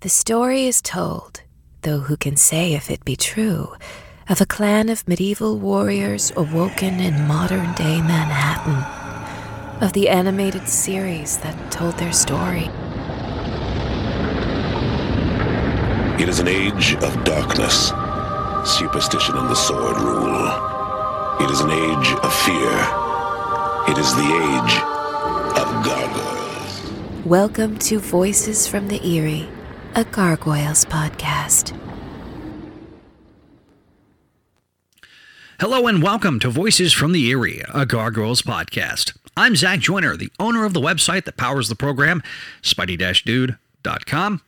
The story is told, though who can say if it be true, of a clan of medieval warriors awoken in modern day Manhattan, of the animated series that told their story. It is an age of darkness. Superstition and the sword rule. It is an age of fear. It is the age of gargoyles. Welcome to Voices from the Eyrie, a Gargoyles podcast. Hello and welcome to Voices from the Eyrie, a Gargoyles podcast. I'm Zach Joyner, the owner of the website that powers the program, Spidey-Dude.com,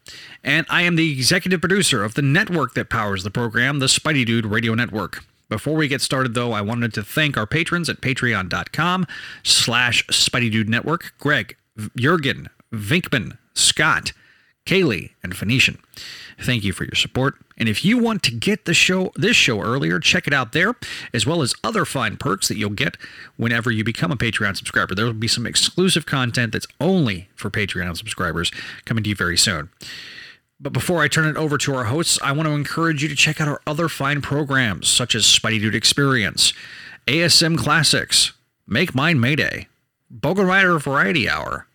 and I am the executive producer of the network that powers the program, the Spidey Dude Radio Network. Before we get started, though, I wanted to thank our patrons at patreon.com slash Spidey Dude Network, Greg, Jurgen, Vinkman, Scott, Kaylee, and Phoenician. Thank you for your support. And if you want to get the show this show earlier, check it out there, as well as other fine perks that you'll get whenever you become a Patreon subscriber. There will be some exclusive content that's only for Patreon subscribers coming to you very soon. But before I turn it over to our hosts, I want to encourage you to check out our other fine programs, such as Spidey Dude Experience, ASM Classics, Make Mine Mayday, Bogan Rider Variety Hour,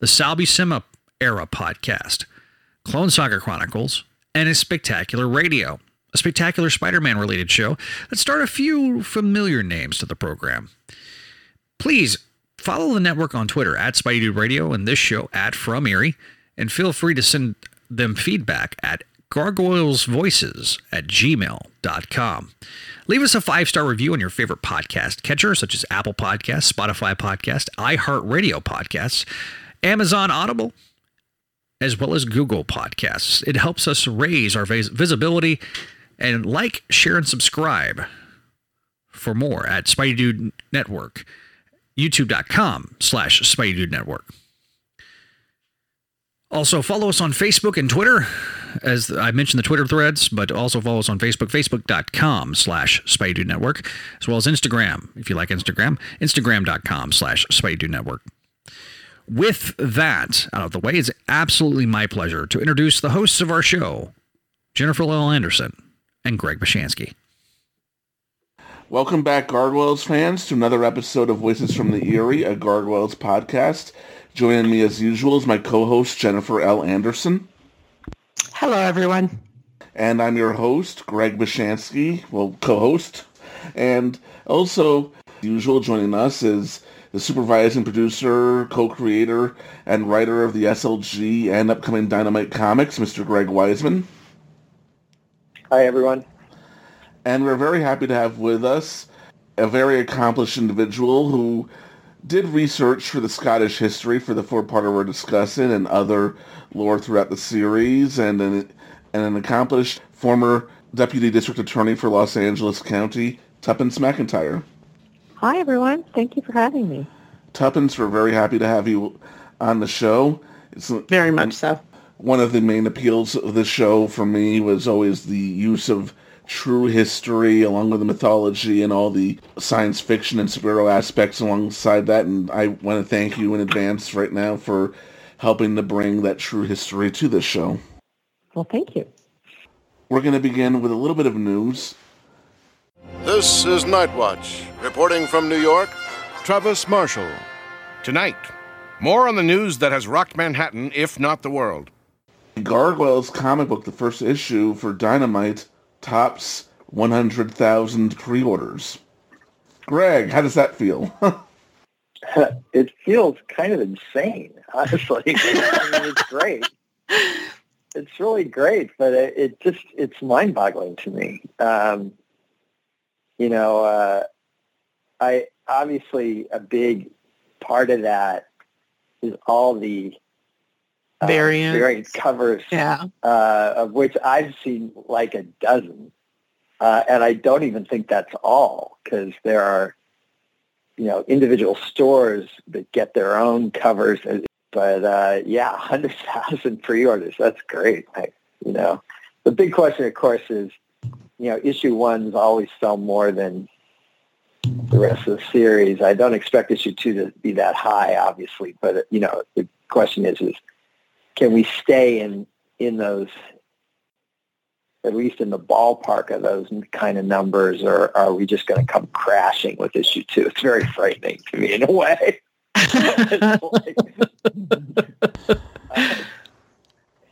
the Sal Buscema Era Podcast, Clone Saga Chronicles, and a Spectacular Radio, a Spectacular Spider Man related show that starred a few familiar names to the program. Please follow the network on Twitter at Spidey Radio and this show at From Eyrie, and feel free to send them feedback at gargoylesvoices at gmail.com. Leave us a five star review on your favorite podcast catcher, such as Apple Podcasts, Spotify Podcast, iHeartRadio Podcasts, Amazon Audible, as well as Google Podcasts. It helps us raise our vis- visibility and like, share, and subscribe for more at Spidey Dude Network, youtube.com slash Spidey Dude Network. Also, follow us on Facebook and Twitter, as I mentioned the Twitter threads, but also follow us on Facebook, facebook.com slash Spidey Network, as well as Instagram, if you like Instagram, instagram.com slash Spidey Network. With that out of the way, it's absolutely my pleasure to introduce the hosts of our show, Jennifer L. Anderson and Greg Bishansky. Welcome back, Gargoyles fans, to another episode of Voices from the Eyrie, a Gargoyles podcast. Joining me as usual is my co-host, Jennifer L. Anderson. Hello, everyone. And I'm your host, Greg Bishansky, well, co-host. And also, as usual, joining us is the supervising producer, co-creator, and writer of the SLG and upcoming Dynamite comics, Mr. Greg Weisman. Hi, everyone. And we're very happy to have with us a very accomplished individual who did research for the Scottish history for the four-parter we're discussing and other lore throughout the series, and an, and an accomplished former deputy district attorney for Los Angeles County, Tuppence McIntyre. Hi, everyone. Thank you for having me. Tuppence, we're very happy to have you on the show. It's Very much so. one of the main appeals of the show for me was always the use of true history along with the mythology and all the science fiction and superhero aspects alongside that. And I want to thank you in advance right now for helping to bring that true history to this show. Well, thank you. We're going to begin with a little bit of news. This is Nightwatch, reporting from New York. Travis Marshall. Tonight, more on the news that has rocked Manhattan, if not the world. Gargoyles comic book, the first issue for Dynamite, tops 100,000 pre-orders. Greg, how does that feel? it feels kind of insane, honestly. I mean, it's great. It's really great, but it, it just, it's mind-boggling to me. Um, you know, uh, I obviously a big part of that is all the uh, Variants. variant covers, Yeah. uh, of which I've seen like a dozen. Uh, and I don't even think that's all because there are, you know, individual stores that get their own covers. But uh, yeah, 100,000 pre-orders. That's great. I, you know, the big question, of course, is, you know, issue ones always sell more than the rest of the series. I don't expect issue two to be that high, obviously, but you know, the question is, is can we stay in in those, at least in the ballpark of those kind of numbers, or are we just going to come crashing with issue two? It's very frightening to me in a way.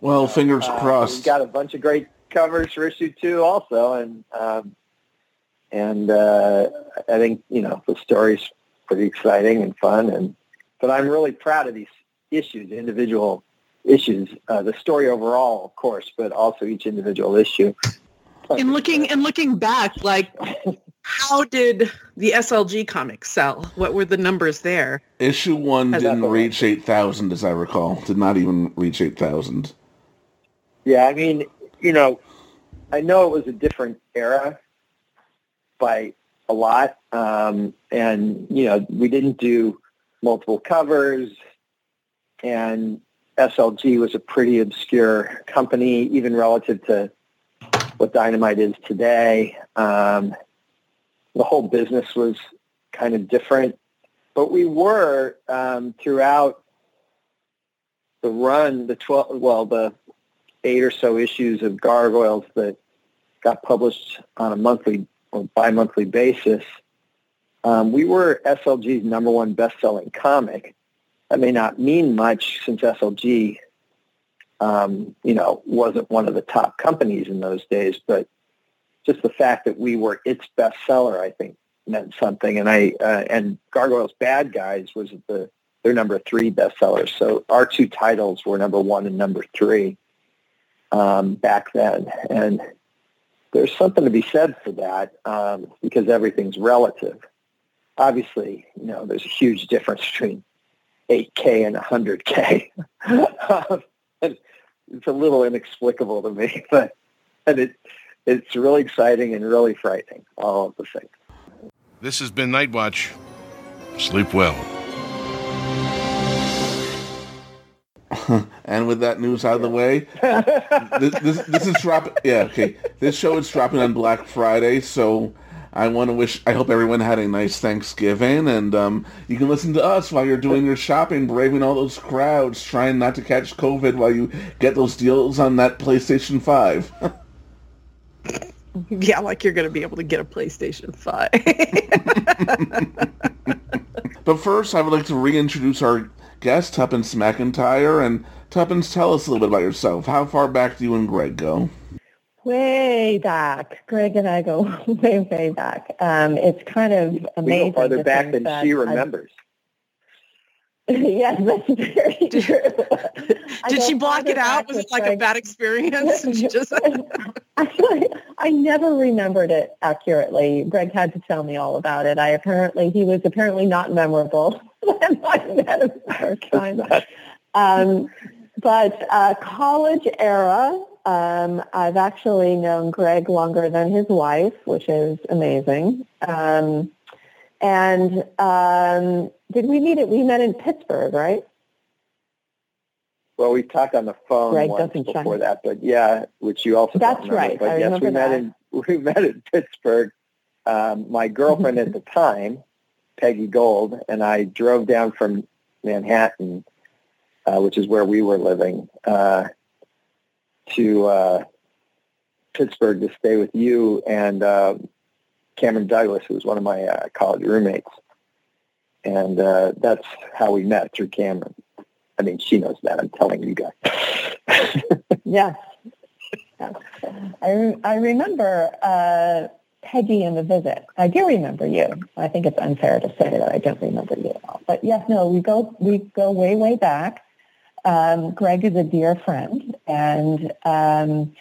well, fingers uh, crossed. We've got a bunch of great covers for issue two also, and um, and uh, I think you know the story's pretty exciting and fun, and but I'm really proud of these issues, individual issues, uh, the story overall, of course, but also each individual issue. And looking and looking back, like how did the SLG comic sell? What were the numbers there? Issue one How's didn't reach eight thousand, as I recall. Did not even reach eight thousand. Yeah, I mean, you know, I know it was a different era by a lot, um, and you know, we didn't do multiple covers, and SLG was a pretty obscure company, even relative to what Dynamite is today. Um, the whole business was kind of different, but we were um, throughout the run, the twelve, well, the eight or so issues of Gargoyles that got published on a monthly or bi-monthly basis. Um, we were SLG's number one best-selling comic. That may not mean much since SLG, um, you know, wasn't one of the top companies in those days, but just the fact that we were its bestseller, I think, meant something. And I uh, and Gargoyles Bad Guys was the their number three bestseller. So our two titles were number one and number three um, back then, and there's something to be said for that um, because everything's relative. Obviously, you know, there's a huge difference between 8K and 100K. Um, it's a little inexplicable to me, but and it it's really exciting and really frightening all at the same. This has been Night Watch. Sleep well. And with that news out of the way, this, this, this is dropping. Yeah, okay. This show is dropping on Black Friday, so I want to wish. I hope everyone had a nice Thanksgiving, and um, you can listen to us while you're doing your shopping, braving all those crowds, trying not to catch COVID while you get those deals on that PlayStation Five. Yeah, like you're going to be able to get a PlayStation 5. but first, I would like to reintroduce our guest, Tuppence McIntyre, and Tuppence, tell us a little bit about yourself. How far back do you and Greg go? Way back. Greg and I go way, way back. Um, it's kind of amazing. We amazing. go farther back than that she I've- remembers. yes, that's very true. Did she block it out? Was it like a bad experience? And she just Actually, I never remembered it accurately. Greg had to tell me all about it. I apparently he was apparently not memorable when I met him the first time. Um, but uh, college era, um, I've actually known Greg longer than his wife, which is amazing. Um, and um, did we meet it? We met in Pittsburgh, right? Well, we talked on the phone Greg once before that, but yeah, which you also That's right. But I yes, we met that. in we met in Pittsburgh. Um, my girlfriend at the time, Peggy Gold, and I drove down from Manhattan, uh, which is where we were living, uh, to uh, Pittsburgh to stay with you and uh, Cameron Douglas, who was one of my uh, college roommates. And uh, that's how we met through Cameron. I mean, she knows that. I'm telling you guys. Yes. yes. I, I remember uh, Peggy in the visit. I do remember you. I think it's unfair to say that I don't remember you at all. But yes, no, we go we go way way back. Um, Greg is a dear friend, and um,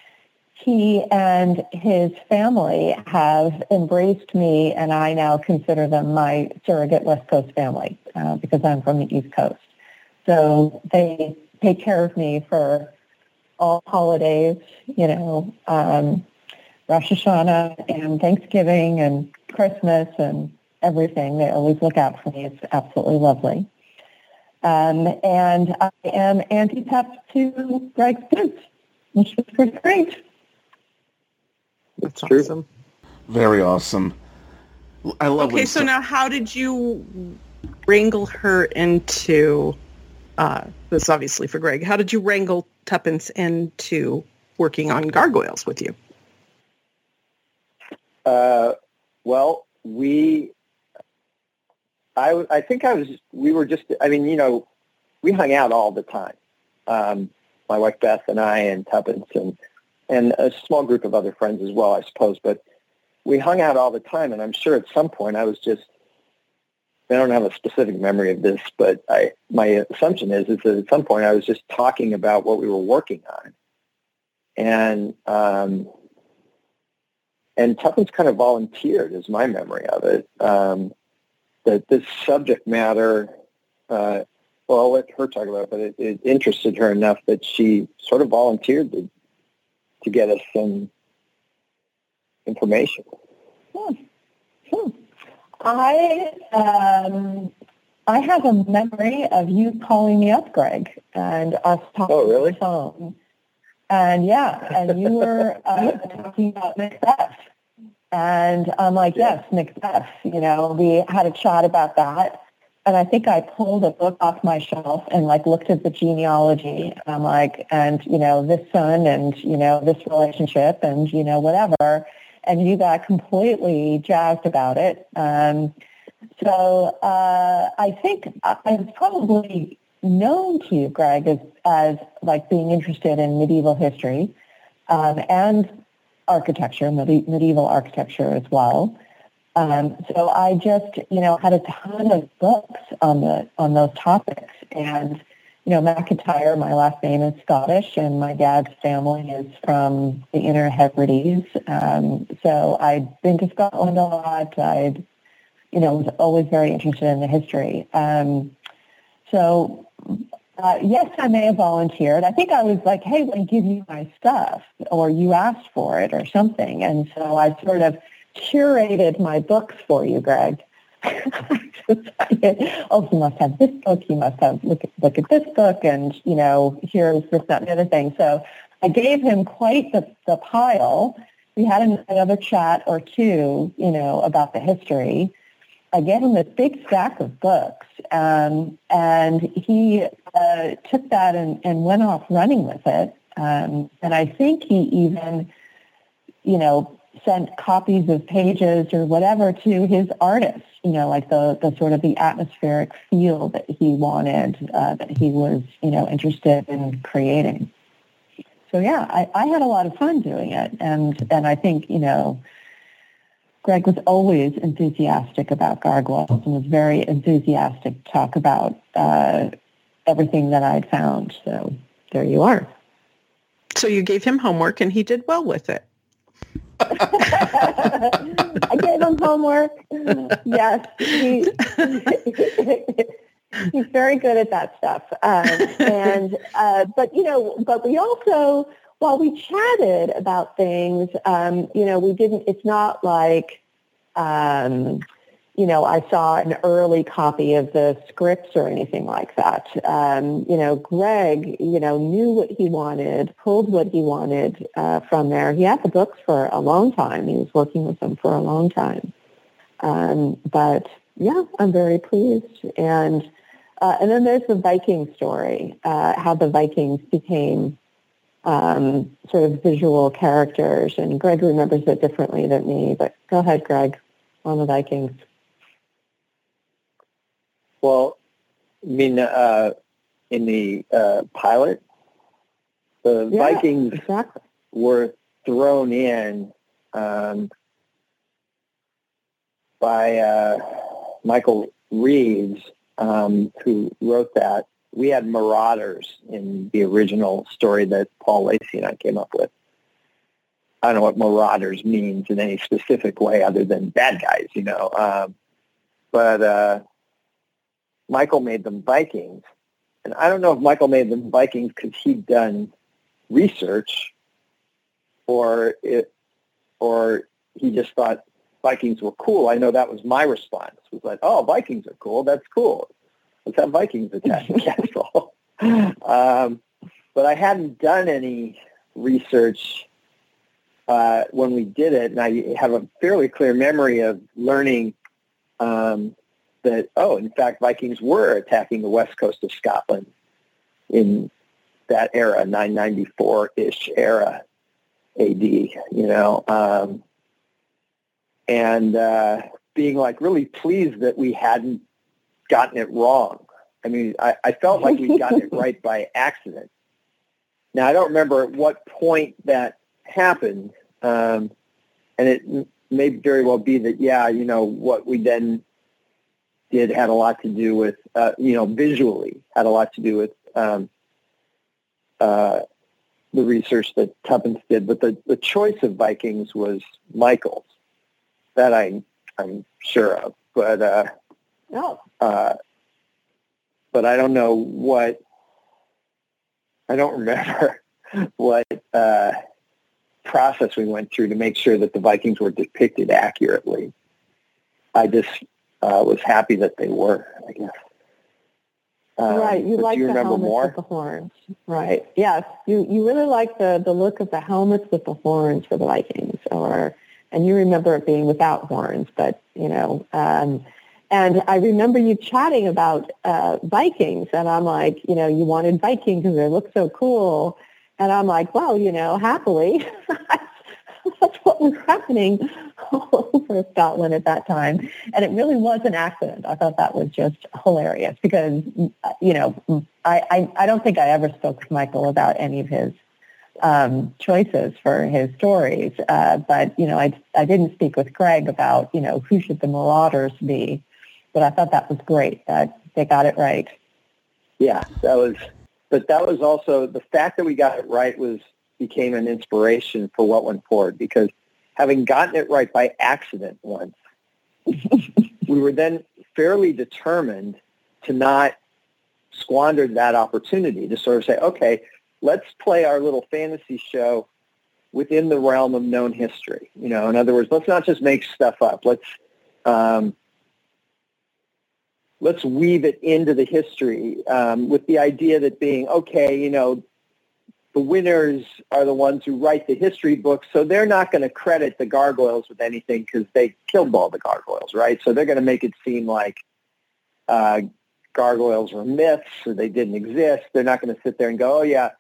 he and his family have embraced me, and I now consider them my surrogate West Coast family uh, because I'm from the East Coast. So they take care of me for all holidays, you know, um, Rosh Hashanah and Thanksgiving and Christmas and everything. They always look out for me. It's absolutely lovely. Um, and I am anti-tap to Greg's boots, which is pretty great. That's true. awesome. Very awesome. I love Okay, when so now how did you wrangle her into uh, this is obviously for Greg. How did you wrangle Tuppence into working on gargoyles with you? Uh, well, we, I, I think I was, we were just, I mean, you know, we hung out all the time. Um, my wife Beth and I and Tuppence and, and a small group of other friends as well, I suppose. But we hung out all the time, and I'm sure at some point I was just, I don't have a specific memory of this, but I, my assumption is, is that at some point I was just talking about what we were working on. And, um, and Tuppence kind of volunteered, is my memory of it, um, that this subject matter, uh, well, I'll let her talk about it, but it, it, interested her enough that she sort of volunteered to, to get us some information. Hmm. Hmm. I um, I have a memory of you calling me up, Greg, and us talking oh, really? on the phone. And yeah, and you were uh, talking about Macbeth. And I'm like, yes, Macbeth. You know, we had a chat about that. And I think I pulled a book off my shelf and like looked at the genealogy. And I'm like, and you know, this son and you know this relationship and you know whatever. And you got completely jazzed about it. Um, so uh, I think I've probably known to you, Greg, as, as like being interested in medieval history um, and architecture, medieval architecture as well. Um, so I just, you know, had a ton of books on the on those topics, and you know, McIntyre. My last name is Scottish, and my dad's family is from the Inner Hebrides. Um, so I'd been to Scotland a lot. I'd, you know, was always very interested in the history. Um, so uh, yes, I may have volunteered. I think I was like, hey, let me give you my stuff, or you asked for it or something. And so I sort of curated my books for you, Greg. oh, you must have this book. You must have look at, look at this book, and you know, here's this, that, and the other thing. So I gave him quite the, the pile. We had another chat or two, you know, about the history. I gave him a big stack of books, um, and he uh, took that and, and went off running with it. Um, and I think he even, you know, sent copies of pages or whatever to his artists, you know, like the, the sort of the atmospheric feel that he wanted, uh, that he was, you know, interested in creating. So yeah, I, I had a lot of fun doing it. And, and I think, you know, Greg was always enthusiastic about gargoyles and was very enthusiastic to talk about uh, everything that I'd found. So there you are. So you gave him homework and he did well with it. I gave him homework. Yes, he, he's very good at that stuff. Um, and uh, but you know, but we also while we chatted about things, um, you know, we didn't. It's not like um, you know, I saw an early copy of the scripts or anything like that. Um, you know, Greg, you know, knew what he wanted, pulled what he wanted uh, from there. He had the books for a long time. He was working with them for a long time. Um, but yeah, I'm very pleased. And uh, and then there's the Viking story, uh, how the Vikings became um, sort of visual characters. And Greg remembers it differently than me. But go ahead, Greg, on the Vikings. Well, I mean, uh, in the uh, pilot, the yeah, Vikings exactly. were thrown in um, by uh, Michael Reaves, um, who wrote that. We had marauders in the original story that Paul Lacey and I came up with. I don't know what marauders means in any specific way other than bad guys, you know. Um, but uh, Michael made them Vikings. And I don't know if Michael made them Vikings because he'd done research or it, or he just thought Vikings were cool. I know that was my response. It was like, oh, Vikings are cool. That's cool. Let's have Vikings attack the castle. um, but I hadn't done any research uh, when we did it, and I have a fairly clear memory of learning um, that, oh, in fact, Vikings were attacking the west coast of Scotland in that era, 994-ish era AD, you know, um, and uh, being like really pleased that we hadn't gotten it wrong. I mean, I, I felt like we'd gotten it right by accident. Now, I don't remember at what point that happened, um, and it may very well be that, yeah, you know, what we then did had a lot to do with, uh, you know, visually had a lot to do with um, uh, the research that Tuppence did, but the, the choice of Vikings was Michael's. That I, I'm sure of. But, uh, Oh, uh, but I don't know what, I don't remember what uh, process we went through to make sure that the Vikings were depicted accurately. I just uh, was happy that they were, I guess. Um, right. You like you the helmets more? with the horns. Right. Yes. You you really like the, the look of the helmets with the horns for the Vikings or and you remember it being without horns, but you know, um and I remember you chatting about uh, Vikings, and I'm like, you know, you wanted Vikings because they look so cool, and I'm like, well, you know, happily, that's what was happening all over Scotland at that time, and it really was an accident. I thought that was just hilarious because, you know, I I, I don't think I ever spoke with Michael about any of his um, choices for his stories, uh, but you know, I I didn't speak with Greg about you know who should the Marauders be but I thought that was great that they got it right. Yeah, that was, but that was also the fact that we got it right was became an inspiration for what went forward because having gotten it right by accident once, we were then fairly determined to not squander that opportunity to sort of say, okay, let's play our little fantasy show within the realm of known history. You know, in other words, let's not just make stuff up. Let's um, let's weave it into the history um, with the idea that being okay, you know, the winners are the ones who write the history books, so they're not going to credit the gargoyles with anything because they killed all the gargoyles, right? So they're going to make it seem like uh, gargoyles were myths or they didn't exist. They're not going to sit there and go, oh yeah,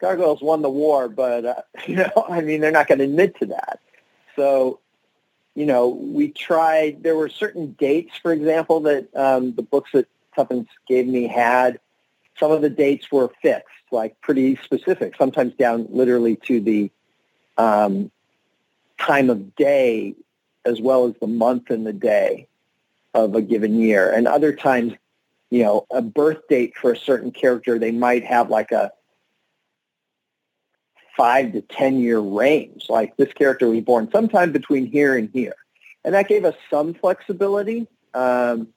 gargoyles won the war, but uh, you know, I mean, they're not going to admit to that. So you know, we tried, there were certain dates, for example, that um, the books that Tuppence gave me had. Some of the dates were fixed, like pretty specific, sometimes down literally to the um, time of day as well as the month and the day of a given year. And other times, you know, a birth date for a certain character, they might have like a five to 10 year range. Like this character was born sometime between here and here. And that gave us some flexibility. Um,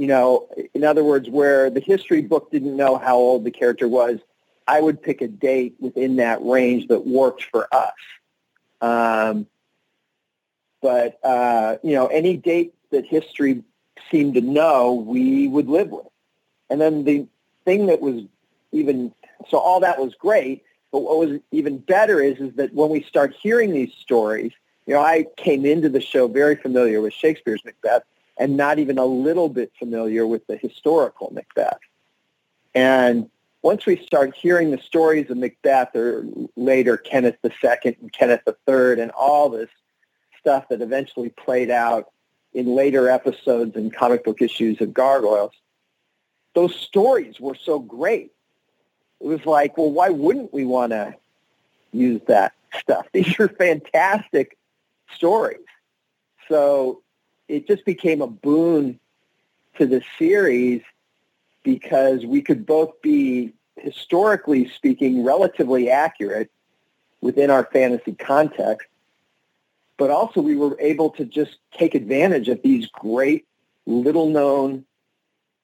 you know, in other words, where the history book didn't know how old the character was, I would pick a date within that range that worked for us. Um, but, uh, you know, any date that history seemed to know, we would live with. And then the thing that was even, so all that was great. But what was even better is, is that when we start hearing these stories, you know, I came into the show very familiar with Shakespeare's Macbeth and not even a little bit familiar with the historical Macbeth. And once we start hearing the stories of Macbeth or later Kenneth II and Kenneth III and all this stuff that eventually played out in later episodes and comic book issues of Gargoyles, those stories were so great it was like, well, why wouldn't we want to use that stuff? These are fantastic stories. So it just became a boon to the series because we could both be, historically speaking, relatively accurate within our fantasy context, but also we were able to just take advantage of these great little-known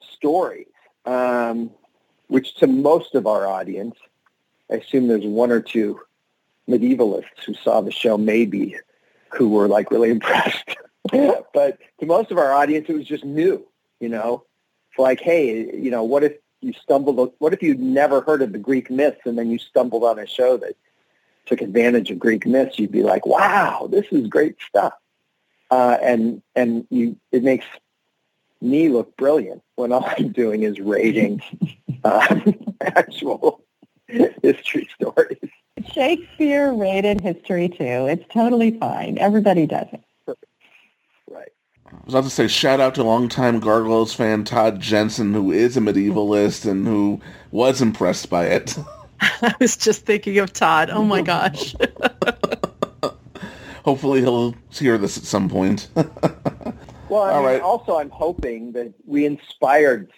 stories. Um, which to most of our audience, I assume there's one or two medievalists who saw the show maybe who were like really impressed. but to most of our audience, it was just new, you know. It's like, hey, you know, what if you stumbled, what if you'd never heard of the Greek myths and then you stumbled on a show that took advantage of Greek myths? You'd be like, wow, this is great stuff. Uh, and and you, it makes me look brilliant when all I'm doing is rating uh, actual history stories. Shakespeare rated history too. It's totally fine. Everybody does it. Right. I was about to say shout out to longtime Gargoyles fan Todd Jensen, who is a medievalist and who was impressed by it. I was just thinking of Todd. Oh my gosh. Hopefully he'll hear this at some point. Well, I All mean, right. also I'm hoping that we inspired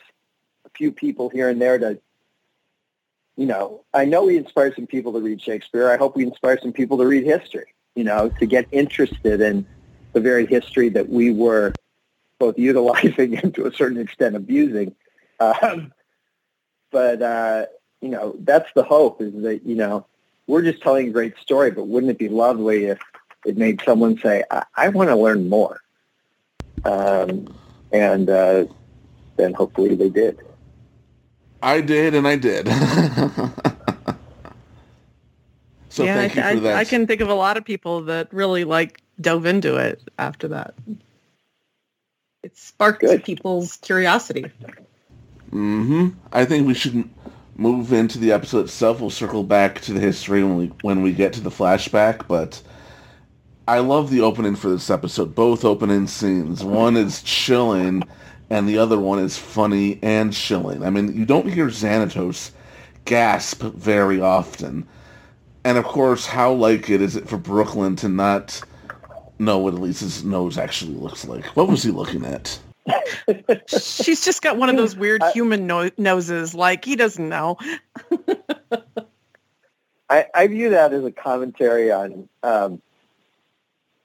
a few people here and there to, you know, I know we inspired some people to read Shakespeare. I hope we inspire some people to read history, you know, to get interested in the very history that we were both utilizing and to a certain extent abusing. Um, but, uh, you know, that's the hope is that, you know, we're just telling a great story, but wouldn't it be lovely if it made someone say, I, I want to learn more? Um, and uh, then hopefully they did. I did, and I did. so yeah, thank you I, for that. I, I can think of a lot of people that really like dove into it after that. It sparked Good. people's curiosity. hmm I think we should move into the episode itself. We'll circle back to the history when we when we get to the flashback, but I love the opening for this episode. Both opening scenes. One is chilling, and the other one is funny and chilling. I mean, you don't hear Xanatos gasp very often. And of course, how like it is it for Brooklyn to not know what Elisa's nose actually looks like? What was he looking at? She's just got one of those weird human no- noses. Like he doesn't know. I, I view that as a commentary on um,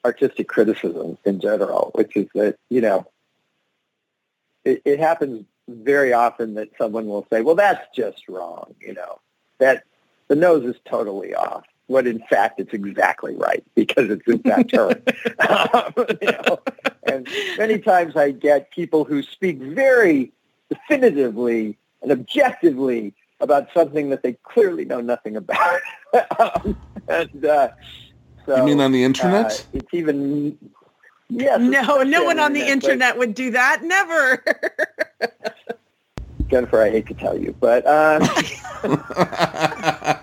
artistic criticism in general, which is that, you know, it, it happens very often that someone will say, well, that's just wrong, you know, that the nose is totally off. When in fact it's exactly right because it's in fact her. um, you know, and many times I get people who speak very definitively and objectively about something that they clearly know nothing about. um, and uh, so, You mean on the internet? uh, it's even yes. No, no one on the but- internet would do that. Never. Jennifer, I hate to tell you, but uh,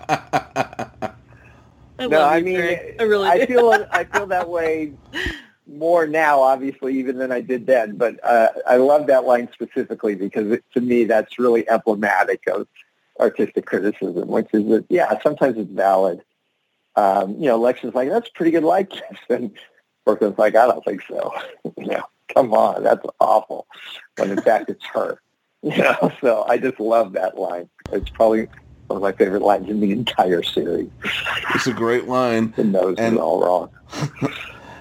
I no, I mean, Greg. I really I do. feel I feel that way more now, obviously, even than I did then. But uh, I love that line specifically because it, to me, that's really emblematic of artistic criticism, which is that yeah, sometimes it's valid. Um, you know, Lex is like, "That's a pretty good likeness," and Brooklyn's like, "I don't think so." you know, come on, that's awful. When in fact, it's her. You know, so I just love that line. It's probably one of my favorite lines in the entire series. It's a great line. The nose And- is all wrong.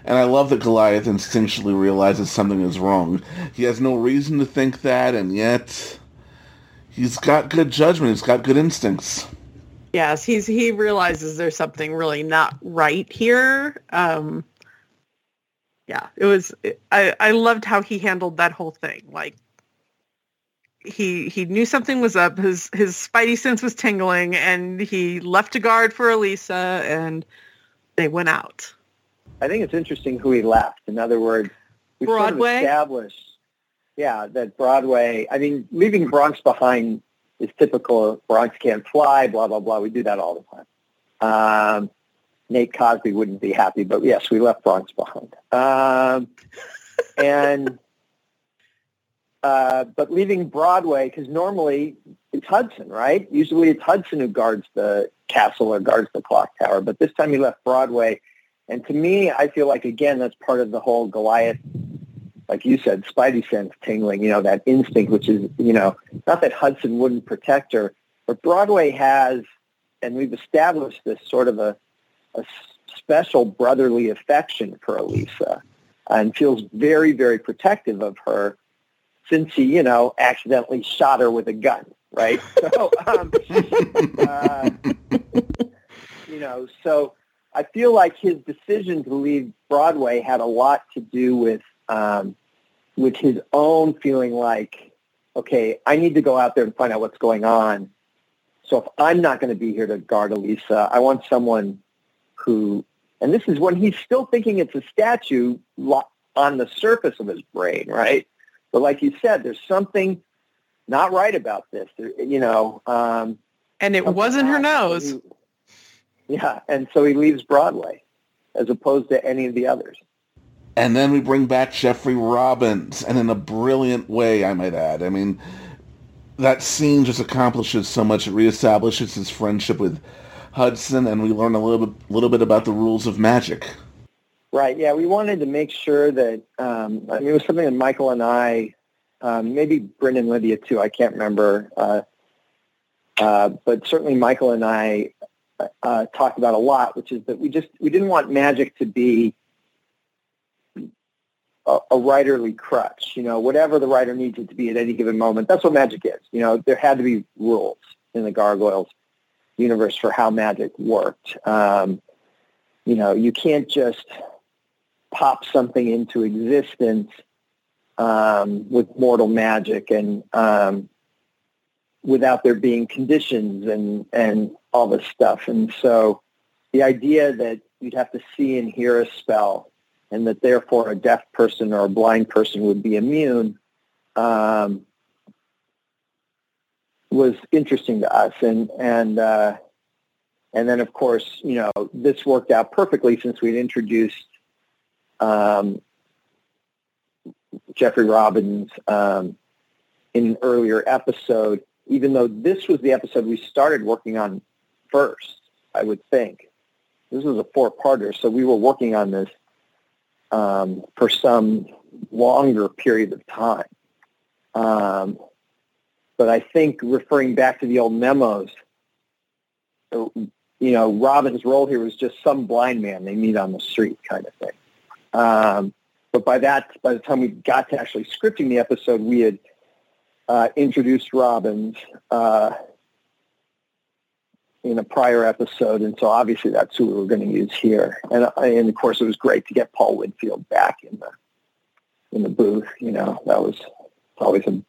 And I love that Goliath instinctually realizes something is wrong. He has no reason to think that, and yet he's got good judgment. He's got good instincts. Yes, he's he realizes there's something really not right here. Um, yeah, it was. I I loved how he handled that whole thing. Like he he knew something was up. His his spidey sense was tingling, and he left a guard for Elisa, and they went out. I think it's interesting who he left. In other words, we Broadway? sort of established, yeah, that Broadway. I mean, leaving Bronx behind is typical. Bronx can't fly. Blah blah blah. We do that all the time. Um, Nate Cosby wouldn't be happy, but yes, we left Bronx behind. Um, and uh, but leaving Broadway because normally it's Hudson, right? Usually it's Hudson who guards the castle or guards the clock tower, but this time he left Broadway. And to me, I feel like again that's part of the whole Goliath, like you said, Spidey sense tingling. You know that instinct, which is you know not that Hudson wouldn't protect her, but Broadway has, and we've established this sort of a, a special brotherly affection for Elisa, and feels very very protective of her since he you know accidentally shot her with a gun, right? So. Um, uh, you know, so I feel like his decision to leave Broadway had a lot to do with um, with his own feeling like, okay, I need to go out there and find out what's going on. So if I'm not going to be here to guard Elisa, I want someone who, and this is when he's still thinking it's a statue lo- on the surface of his brain, right? But like you said, there's something not right about this. You know, um, and it wasn't her nose. He, yeah, and so he leaves Broadway as opposed to any of the others. And then we bring back Jeffrey Robbins, and in a brilliant way, I might add. I mean, that scene just accomplishes so much. It reestablishes his friendship with Hudson, and we learn a little bit, little bit about the rules of magic. Right. Yeah, we wanted to make sure that um, I mean, it was something that Michael and I, um, maybe Brendan Lydia too. I can't remember, uh, uh, but certainly Michael and I uh, talked about a lot, which is that we just we didn't want magic to be a, a writerly crutch. You know, whatever the writer needs it to be at any given moment. That's what magic is. You know, there had to be rules in the Gargoyles universe for how magic worked. Um, you know, you can't just pop something into existence um, with mortal magic and um, without there being conditions and, and all this stuff. And so the idea that you'd have to see and hear a spell and that therefore a deaf person or a blind person would be immune um, was interesting to us. And, and, uh, and then, of course, you know, this worked out perfectly since we'd introduced um, Jeffrey Robbins um, in an earlier episode, even though this was the episode we started working on first, I would think. This was a four-parter, so we were working on this um, for some longer period of time. Um, but I think referring back to the old memos, you know, Robbins' role here was just some blind man they meet on the street kind of thing. Um, but by that, by the time we got to actually scripting the episode, we had uh, introduced Robbins uh, in a prior episode, and so obviously that's who we were going to use here. And, and of course, it was great to get Paul Winfield back in the in the booth. You know, that was always a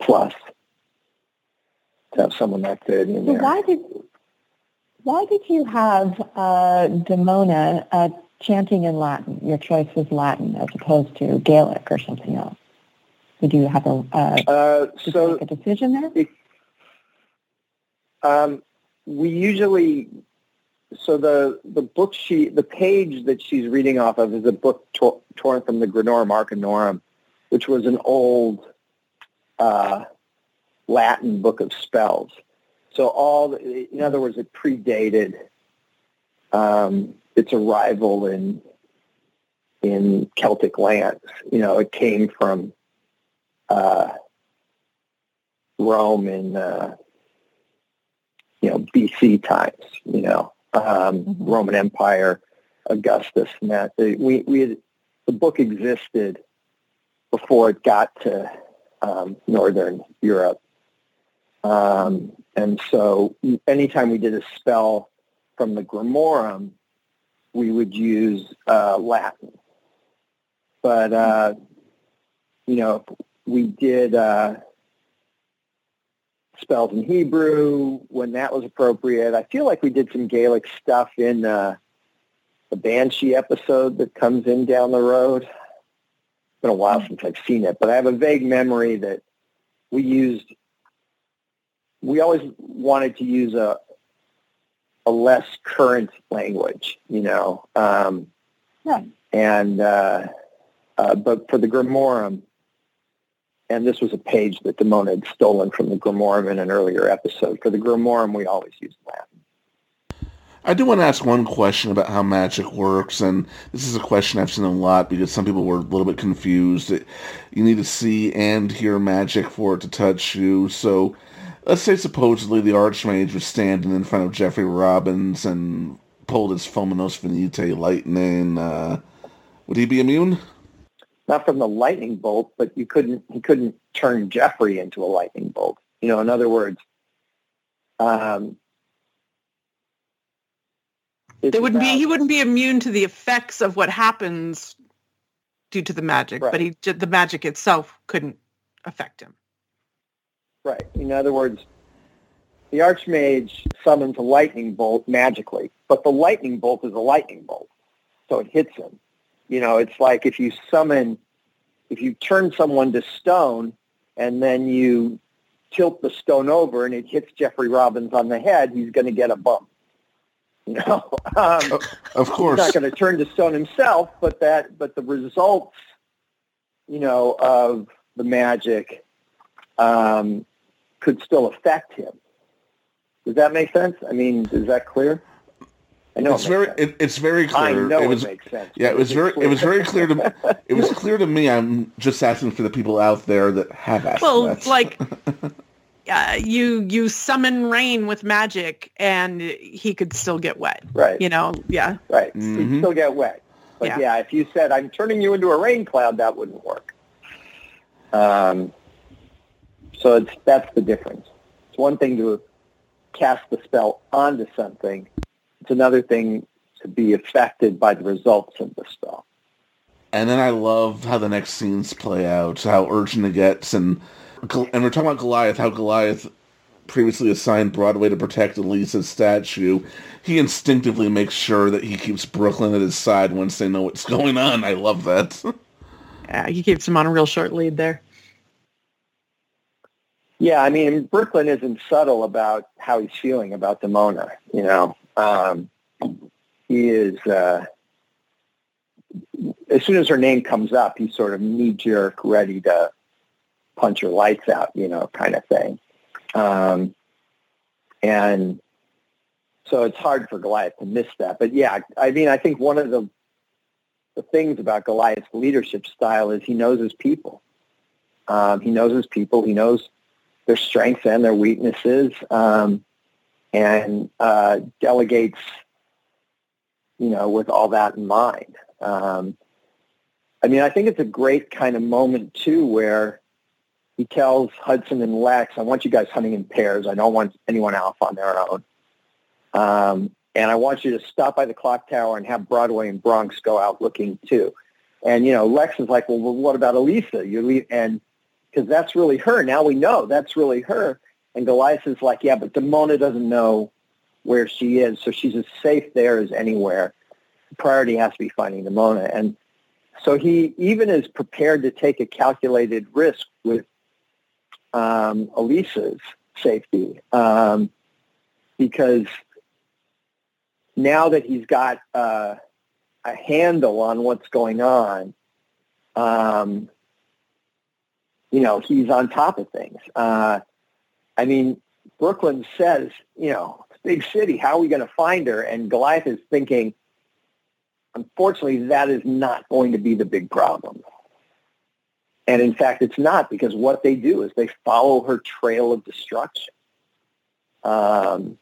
plus to have someone that good in there. Why did why did you have uh, Damona uh, chanting in Latin? Your choice was Latin as opposed to Gaelic or something else. Did you have a uh, uh, so a decision there? It, um, we usually so the the book she the page that she's reading off of is a book to, torn from the Grimorum Arcanorum, which was an old uh, Latin book of spells. So all, in other words, it predated um, its arrival in in Celtic lands. You know, it came from uh, Rome in uh, you know BC times. You know, um, mm-hmm. Roman Empire, Augustus, and that. We we had, the book existed before it got to um, northern Europe. Um, and so anytime we did a spell from the Grimorum, we would use uh, Latin. But, uh, you know, we did uh, spells in Hebrew when that was appropriate. I feel like we did some Gaelic stuff in the Banshee episode that comes in down the road. It's been a while since I've seen it, but I have a vague memory that we used we always wanted to use a a less current language, you know. Um, yeah. And uh, uh, but for the Grimorum, and this was a page that Demona had stolen from the Grimorum in an earlier episode. For the Grimorum, we always use Latin. I do want to ask one question about how magic works, and this is a question I've seen a lot because some people were a little bit confused. You need to see and hear magic for it to touch you. So let's say supposedly the Archmage was standing in front of Jeffrey Robbins and pulled his Fulminos Venite lightning, uh, would he be immune? Not from the lightning bolt, but you couldn't he couldn't turn Jeffrey into a lightning bolt. You know, in other words, um, it wouldn't about, be he wouldn't be immune to the effects of what happens due to the magic, right. but he the magic itself couldn't affect him. Right. In other words, the Archmage summons a lightning bolt magically, but the lightning bolt is a lightning bolt, so it hits him. You know, it's like if you summon, if you turn someone to stone and then you tilt the stone over and it hits Jeffrey Robbins on the head, he's going to get a bump. You know, um, Of course. he's not going to turn to stone himself, but that, but the results, you know, of the magic um, could still affect him. Does that make sense? I mean, is that clear? I know it's it very sense. it, it's very clear. I know it was it makes sense. yeah, it was is very it was very clear clear? to me. It was clear to me. I'm just asking for the people out there that have asked. Well, that. like uh, you you summon rain with magic, and he could still get wet. right, You know, yeah. right. Mhm. You'd still get wet. But Yeah. yeah. if you said I'm turning you into a rain cloud, that wouldn't work. Um, so it's that's the difference. It's one thing to cast the spell onto something. It's another thing to be affected by the results of the spell. And then I love how the next scenes play out, how urgent it gets, and and we're talking about Goliath, how Goliath previously assigned Broadway to protect Elisa's statue. He instinctively makes sure that he keeps Brooklyn at his side once they know what's going on. I love that. Yeah, uh, he keeps him on a real short lead there. Yeah, I mean, Brooklyn isn't subtle about how he's feeling about Demona. You know, um, he is. Uh, as soon as her name comes up, he's sort of knee jerk, ready to punch her lights out. You know, kind of thing. Um, and so it's hard for Goliath to miss that. But yeah, I mean, I think one of the the things about Goliath's leadership style is he knows his people. Um, he knows his people. He knows their strengths and their weaknesses, um, and uh, delegates, you know, with all that in mind. Um, I mean, I think it's a great kind of moment too, where he tells Hudson and Lex, "I want you guys hunting in pairs. I don't want anyone else on their own, um, and I want you to stop by the clock tower and have Broadway and Bronx go out looking too." And you know, Lex is like, "Well, well what about Elisa? You leave and." Because that's really her. Now we know that's really her. And Goliath is like, yeah, but Demona doesn't know where she is, so she's as safe there as anywhere. Priority has to be finding Demona. And so he even is prepared to take a calculated risk with um, Elisa's safety um, because now that he's got uh, a handle on what's going on, um, you know, he's on top of things. Uh, I mean, Brooklyn says, you know, big city. How are we going to find her? And Goliath is thinking, unfortunately, that is not going to be the big problem. And in fact, it's not because what they do is they follow her trail of destruction um,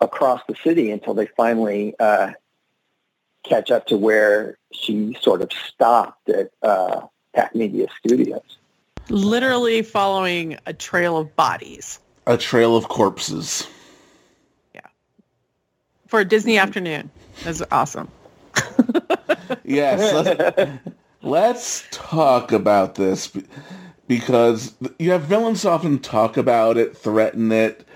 across the city until they finally uh, catch up to where she sort of stopped at uh, Pack Media Studios. Literally following a trail of bodies A trail of corpses. Yeah. For a Disney afternoon. That's awesome. Yes. Let's, let's talk about this because you have villains often talk about it, threaten it,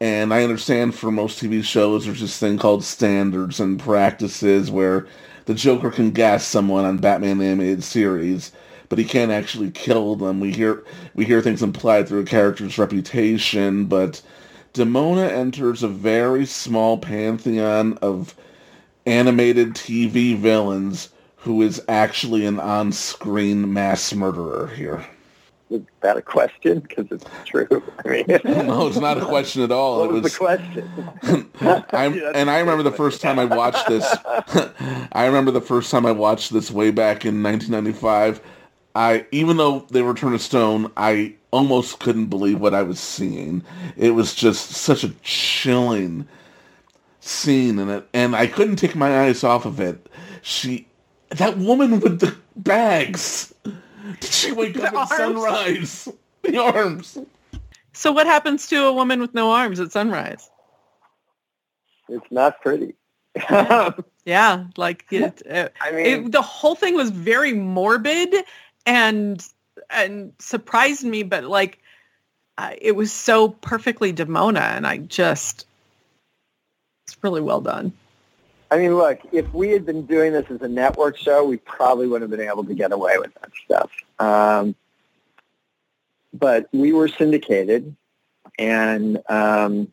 and I understand for most TV shows there's this thing called standards and practices where the Joker can gas someone on Batman the animated series, but he can't actually kill them. We hear we hear things implied through a character's reputation, but Demona enters a very small pantheon of animated TV villains who is actually an on-screen mass murderer here. Is that a question? Because it's true. I mean, No, it's not a question at all. what it was was the question? And I remember the first time I watched this. I remember the first time I watched this way back in 1995. I even though they were turned to Stone, I almost couldn't believe what I was seeing. It was just such a chilling scene, and it, and I couldn't take my eyes off of it. She, that woman with the bags. Did she wake The up at sunrise? The arms. So what happens to a woman with no arms at sunrise? It's not pretty. Yeah, like it, uh, I mean, it, the whole thing was very morbid and and surprised me, but like uh, it was so perfectly Demona, and I just it's really well done. I mean, look, if we had been doing this as a network show, we probably wouldn't have been able to get away with that stuff. Um, but we were syndicated, and um,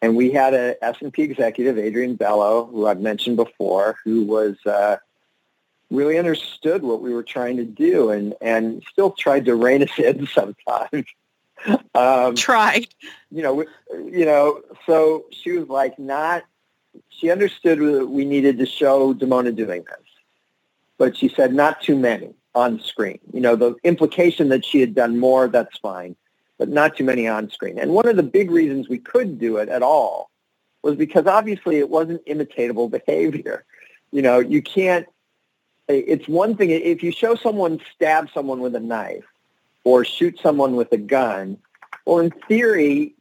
and we had a S&P executive, Adrian Bello, who I've mentioned before, who was uh, really understood what we were trying to do, and and still tried to rein us in sometimes. um, tried, you know, you know. So she was like, not. She understood that we needed to show Demona doing this, but she said not too many on screen. You know, the implication that she had done more, that's fine, but not too many on screen. And one of the big reasons we couldn't do it at all was because obviously it wasn't imitatable behavior. You know, you can't, it's one thing, if you show someone stab someone with a knife or shoot someone with a gun, well, in theory,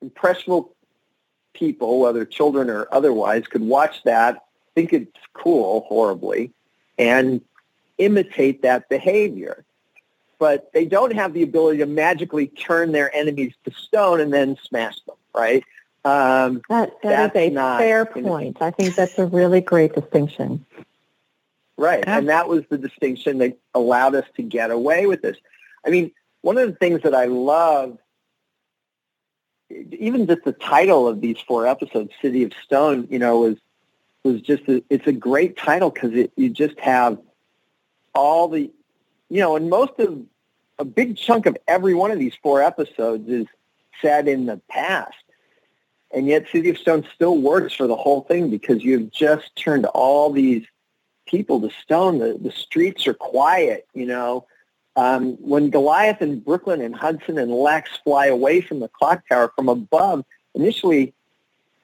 impressionable people, whether children or otherwise, could watch that, think it's cool horribly, and imitate that behavior. But they don't have the ability to magically turn their enemies to stone and then smash them, right? Um, that, that is a fair point. I think that's a really great distinction. Right. And that was the distinction that allowed us to get away with this. I mean, one of the things that I love, even just the title of these four episodes, City of Stone, you know, was was just a, it's a great title because you just have all the, you know, and most of a big chunk of every one of these four episodes is set in the past. And yet City of Stone still works for the whole thing because you've just turned all these people to stone. The, the streets are quiet, you know. Um, when Goliath and Brooklyn and Hudson and Lex fly away from the clock tower from above, initially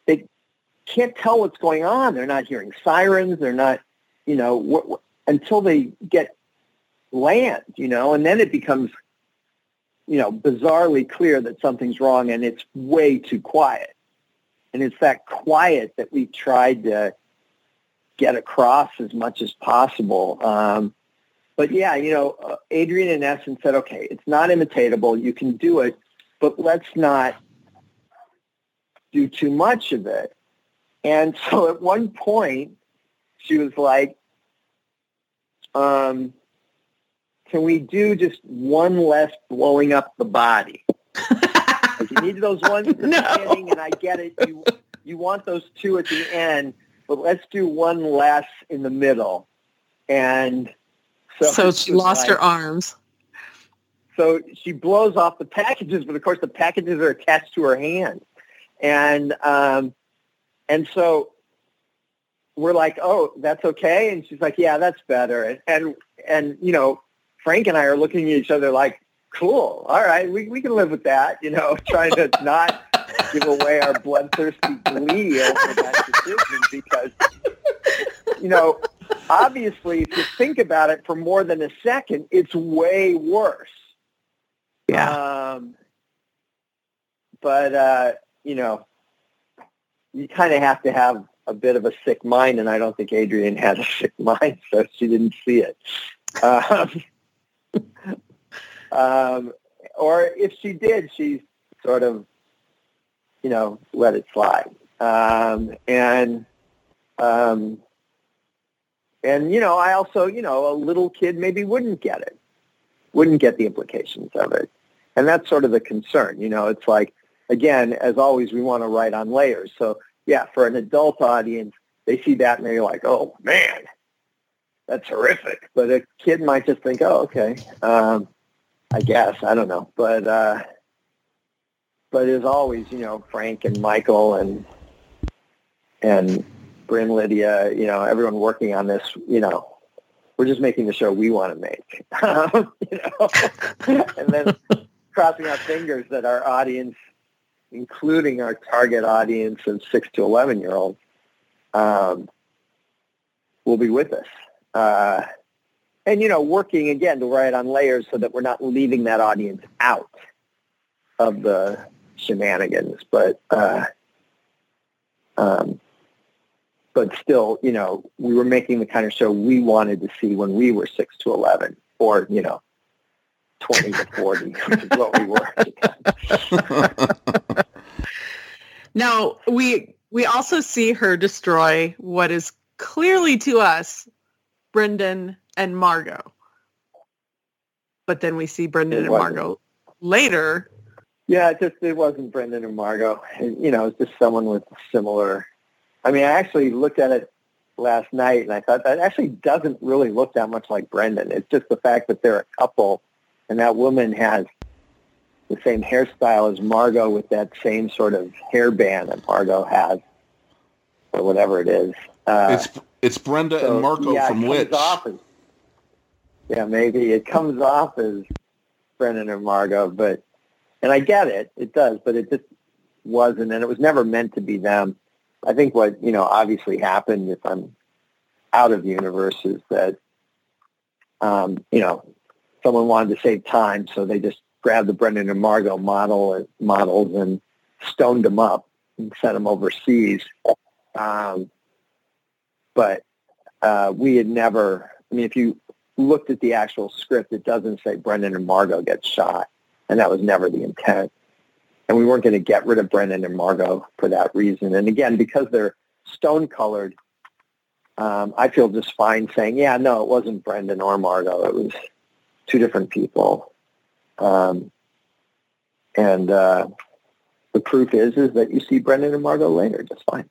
they can't tell what's going on. They're not hearing sirens. They're not, you know, what, until they get land, you know, and then it becomes, you know, bizarrely clear that something's wrong and it's way too quiet. And it's that quiet that we tried to get across as much as possible. Um, but yeah, you know, Adrian Adrienne in essence said, okay, it's not imitatable. You can do it, but let's not do too much of it. And so at one point, she was like, um, can we do just one less blowing up the body? you need those ones at the no. beginning, and I get it. You you want those two at the end, but let's do one less in the middle. And so, so she lost like, her arms. So she blows off the packages, but of course the packages are attached to her hand, and um, and so we're like, oh, that's okay. And she's like, yeah, that's better. And, and, and, you know, Frank and I are looking at each other like, cool. All right. We, we can live with that, you know, trying to not give away our bloodthirsty glee over that decision because, you know, obviously if you think about it for more than a second, it's way worse. Yeah. Um, but, uh, you know, you kind of have to have a bit of a sick mind, and I don't think Adrienne had a sick mind, so she didn't see it. Um, um, or if she did, she sort of, you know, let it slide. Um, and um, and you know, I also, you know, a little kid maybe wouldn't get it, wouldn't get the implications of it, and that's sort of the concern. You know, it's like again, as always, we want to write on layers. So yeah, for an adult audience, they see that and they're like, oh man, that's horrific. But a kid might just think, oh, okay, um, I guess I don't know. But uh, but as always, you know, Frank and Michael and and Brynne, Lydia, you know, everyone working on this, you know, we're just making the show we want to make, you know, and then crossing our fingers that our audience including our target audience of 6 to 11 year olds, um, will be with us. Uh, and, you know, working again to write on layers so that we're not leaving that audience out of the shenanigans. But, uh, um, but still, you know, we were making the kind of show we wanted to see when we were 6 to 11 or, you know, 20 to 40, which is what we were now, we we also see her destroy what is clearly to us Brendan and Margot. but then we see Brendan and. Margot later. Yeah, it just it wasn't Brendan and Margot. You know, it's just someone with similar. I mean, I actually looked at it last night, and I thought that actually doesn't really look that much like Brendan. It's just the fact that they're a couple, and that woman has the same hairstyle as Margot with that same sort of hairband that Margot has, or whatever it is. Uh, it's it's Brenda so, and Marco yeah, from it Witch. as, yeah, maybe it comes off as Brendan and Margot, but and I get it, it does, but it just wasn't, and it was never meant to be them. I think what you know obviously happened if I'm out of the universe is that um, you know someone wanted to save time, so they just grabbed the Brendan and Margot model models and stoned them up and sent them overseas. Um, but uh, we had never. I mean, if you looked at the actual script, it doesn't say Brendan and Margot get shot, and that was never the intent. And we weren't going to get rid of Brendan and Margot for that reason. And again, because they're stone colored, um, I feel just fine saying, yeah, no, it wasn't Brendan or Margot. It was two different people. Um, and uh, the proof is is that you see Brendan and Margot later, just fine.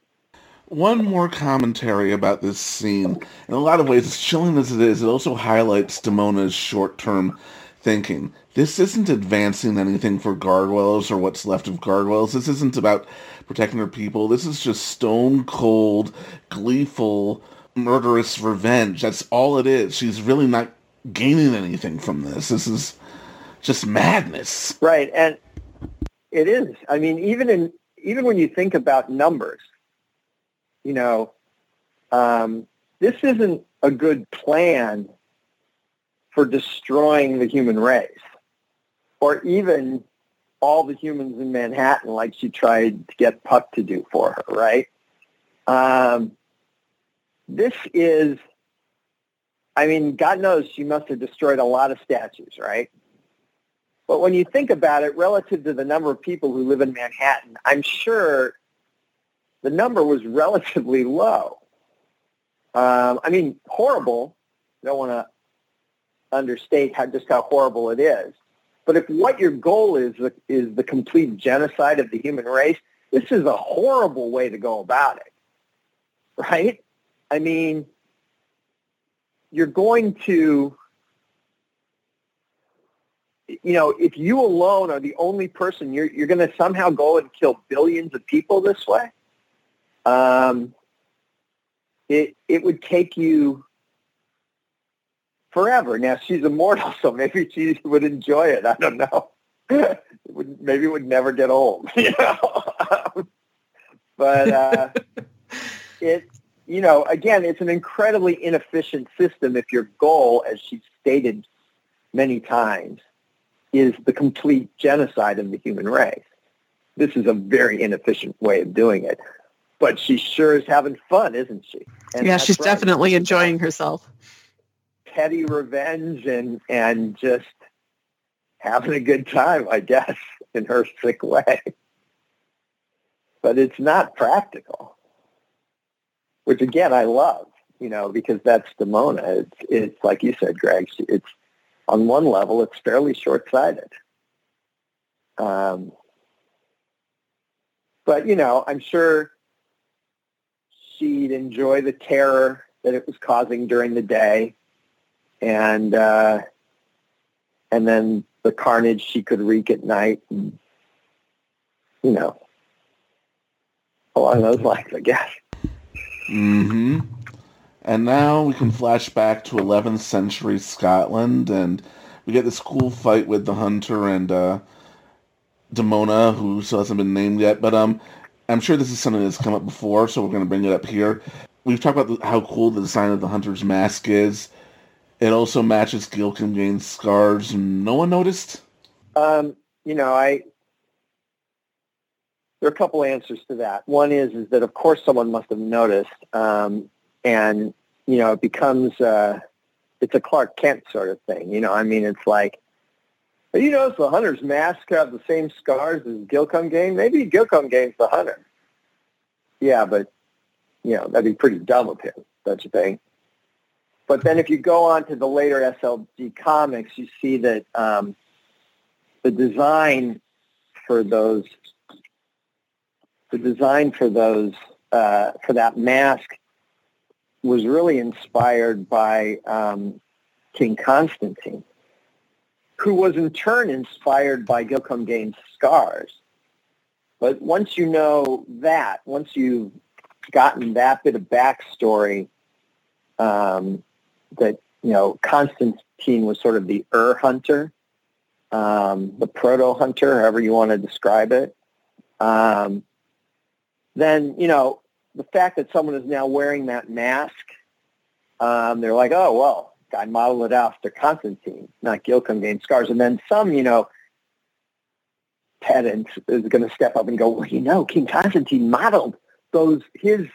One more commentary about this scene. In a lot of ways, as chilling as it is, it also highlights Demona's short-term thinking. This isn't advancing anything for Gargoyles or what's left of Gargoyles. This isn't about protecting her people. This is just stone-cold, gleeful, murderous revenge. That's all it is. She's really not gaining anything from this. This is just madness. Right, and it is. I mean, even in even when you think about numbers, you know, um, this isn't a good plan for destroying the human race, or even all the humans in Manhattan, like she tried to get Puck to do for her. Right. Um, this is. I mean, God knows she must have destroyed a lot of statues, right? But when you think about it, relative to the number of people who live in Manhattan, I'm sure the number was relatively low. Um, I mean, horrible. I don't want to understate how just how horrible it is. But if what your goal is is the complete genocide of the human race, this is a horrible way to go about it, right? I mean, you're going to you know, if you alone are the only person, you're you're going to somehow go and kill billions of people this way. Um, it it would take you forever. Now she's immortal, so maybe she would enjoy it. I don't know. it would, maybe it would never get old. You know, but uh, it you know again, it's an incredibly inefficient system. If your goal, as she's stated many times, is the complete genocide of the human race. This is a very inefficient way of doing it. But she sure is having fun, isn't she? And yeah, she's right. definitely enjoying herself. Petty revenge and and just having a good time, I guess, in her sick way. But it's not practical, which again I love, you know, because that's Demona. It's it's like you said, Greg. It's on one level, it's fairly short-sighted. Um, but you know, I'm sure she'd enjoy the terror that it was causing during the day, and uh, and then the carnage she could wreak at night, and, you know, along those lines, I guess. Mm-hmm. And now we can flash back to 11th century Scotland, and we get this cool fight with the hunter and uh, Demona, who still hasn't been named yet. But um, I'm sure this is something that's come up before, so we're going to bring it up here. We've talked about the, how cool the design of the hunter's mask is. It also matches Gillecomgain's scars. No one noticed. Um, you know, I there are a couple answers to that. One is is that of course someone must have noticed, um, and you know it becomes uh, it's a Clark Kent sort of thing. You know, I mean, it's like you notice the hunter's mask have the same scars as Gillecomgain. Maybe Gillecomgain's the hunter. Yeah, but you know that'd be pretty dumb of him, don't you think? But then if you go on to the later SLG comics, you see that um, the design for those, the design for those, uh, for that mask was really inspired by um, King Constantine, who was in turn inspired by Gillecomgain's scars. But once you know that, once you've gotten that bit of backstory, um, that you know Constantine was sort of the Ur hunter, um, the proto hunter, however you want to describe it. Um, then you know the fact that someone is now wearing that mask, um, they're like, oh well, I modeled it after Constantine, not Gillecomgain's scars. And then some, you know, pedant is going to step up and go, well, you know, King Constantine modeled those his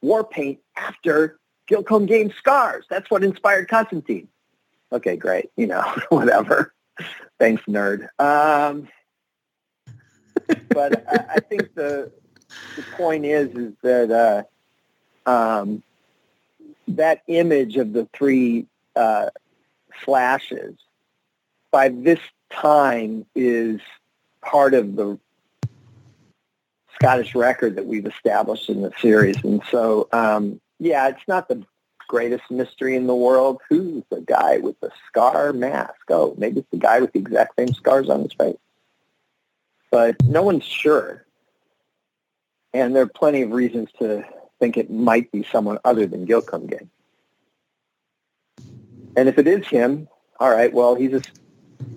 war paint after Gillecomgain's scars. That's what inspired Constantine. Okay, great. You know, whatever. Thanks, nerd. Um, but I, I, think the the point is is that uh, um, that image of the three uh, flashes by this time is part of the Scottish record that we've established in the series. And so, um, yeah, it's not the greatest mystery in the world. Who's the guy with the scar mask? Oh, maybe it's the guy with the exact same scars on his face. But no one's sure. And there are plenty of reasons to think it might be someone other than Gillecomgain. And if it is him, all right, well, he's a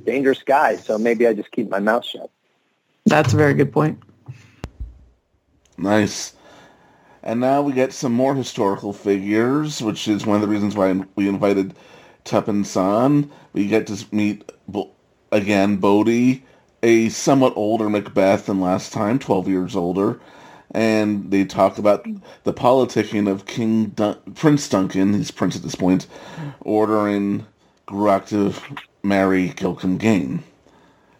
dangerous guy, so maybe I just keep my mouth shut. That's a very good point. Nice. And now we get some more historical figures, which is one of the reasons why we invited Tuppence. We get to meet, again, Bodhe, a somewhat older Macbeth than last time, 12 years older. And they talk about the politicking of King Dun- Prince Duncan, he's prince at this point, ordering Gruach to marry Gillecomgain.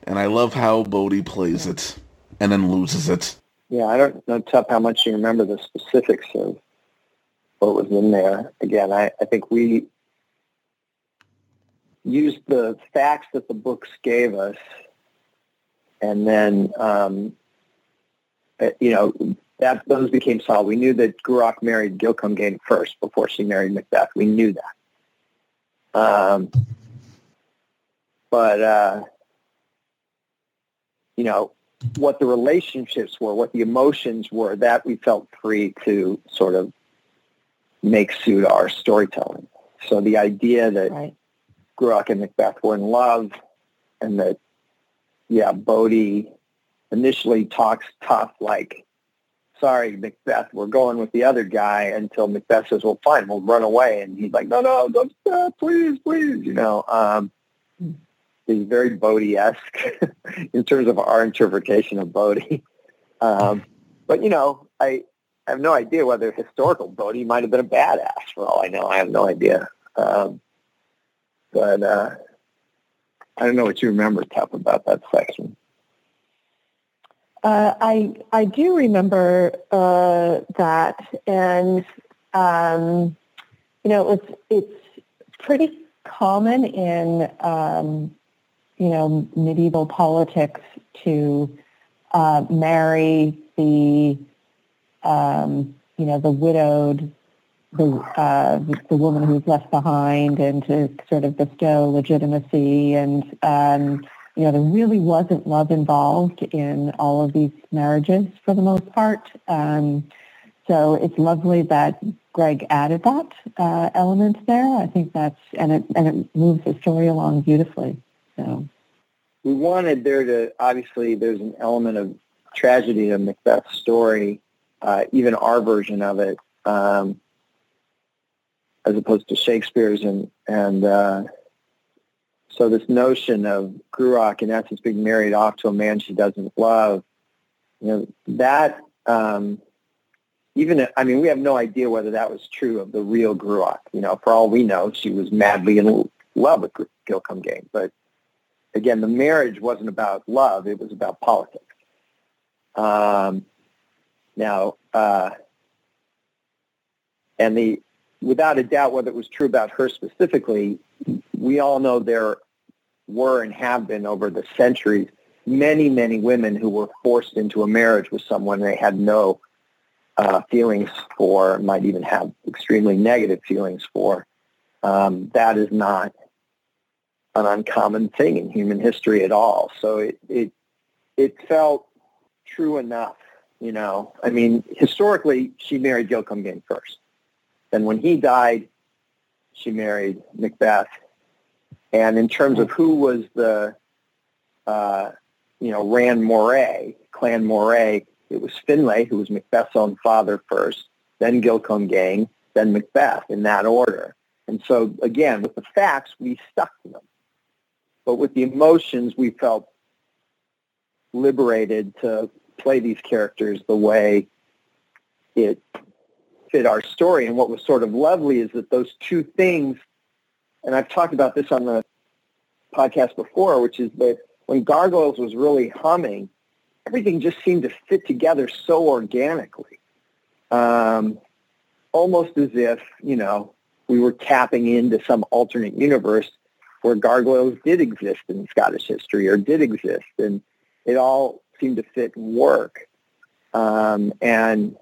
And I love how Bodhe plays it and then loses it. Yeah, I don't know, Tup, how much you remember the specifics of what was in there. Again, I, I think we used the facts that the books gave us and then, um, uh, you know, that those became solid. We knew that Gruach married Gillecomgain first before she married Macbeth. We knew that. Um, but, uh, you know, what the relationships were, what the emotions were, that we felt free to sort of make suit our storytelling. So the idea that right. Gruach and Macbeth were in love and that, yeah, Bodhe initially talks tough like, sorry, Macbeth, we're going with the other guy until Macbeth says, well, fine, we'll run away. And he's like, no, no, don't stop, please, please, you know. Um, is very Bodhe-esque in terms of our interpretation of Bodhe. Um, but, you know, I, I have no idea whether historical Bodhe might have been a badass for all I know. I have no idea. Um, but uh, I don't know what you remember, Tup, about that section. Uh, I I do remember uh, that, and um, you know, it's it's pretty common in um, you know, medieval politics to uh, marry the, um, you know, the widowed, the, uh, the woman who's left behind and to sort of bestow legitimacy. And, um, you know, there really wasn't love involved in all of these marriages for the most part. Um, so it's lovely that Greg added that uh, element there. I think that's, and it, and it moves the story along beautifully. So we wanted there to obviously there's an element of tragedy to Macbeth's story, uh, even our version of it, um, as opposed to Shakespeare's, and and uh, so this notion of Gruach in essence being married off to a man she doesn't love, you know, that um, even I mean we have no idea whether that was true of the real Gruach. You know, for all we know, she was madly in love with Gillecomgain, but again, the marriage wasn't about love; it was about politics. Um, now, uh, and the without a doubt, whether it was true about her specifically, we all know there were and have been over the centuries many, many women who were forced into a marriage with someone they had no uh, feelings for, might even have extremely negative feelings for. Um, that is not an uncommon thing in human history at all. So it it it felt true enough, you know. I mean, historically, she married Gil Gillecomgain first. Then when he died, she married Macbeth. And in terms of who was the, uh, you know, ran Moray, Clan Moray, it was Finlay, who was Macbeth's own father first, then Gillecomgain, then Macbeth in that order. And so again, with the facts, we stuck to them. But with the emotions, we felt liberated to play these characters the way it fit our story. And what was sort of lovely is that those two things, and I've talked about this on the podcast before, which is that when Gargoyles was really humming, everything just seemed to fit together so organically. Um, almost as if, you know, we were tapping into some alternate universe where gargoyles did exist in Scottish history or did exist, and it all seemed to fit and work. Um, and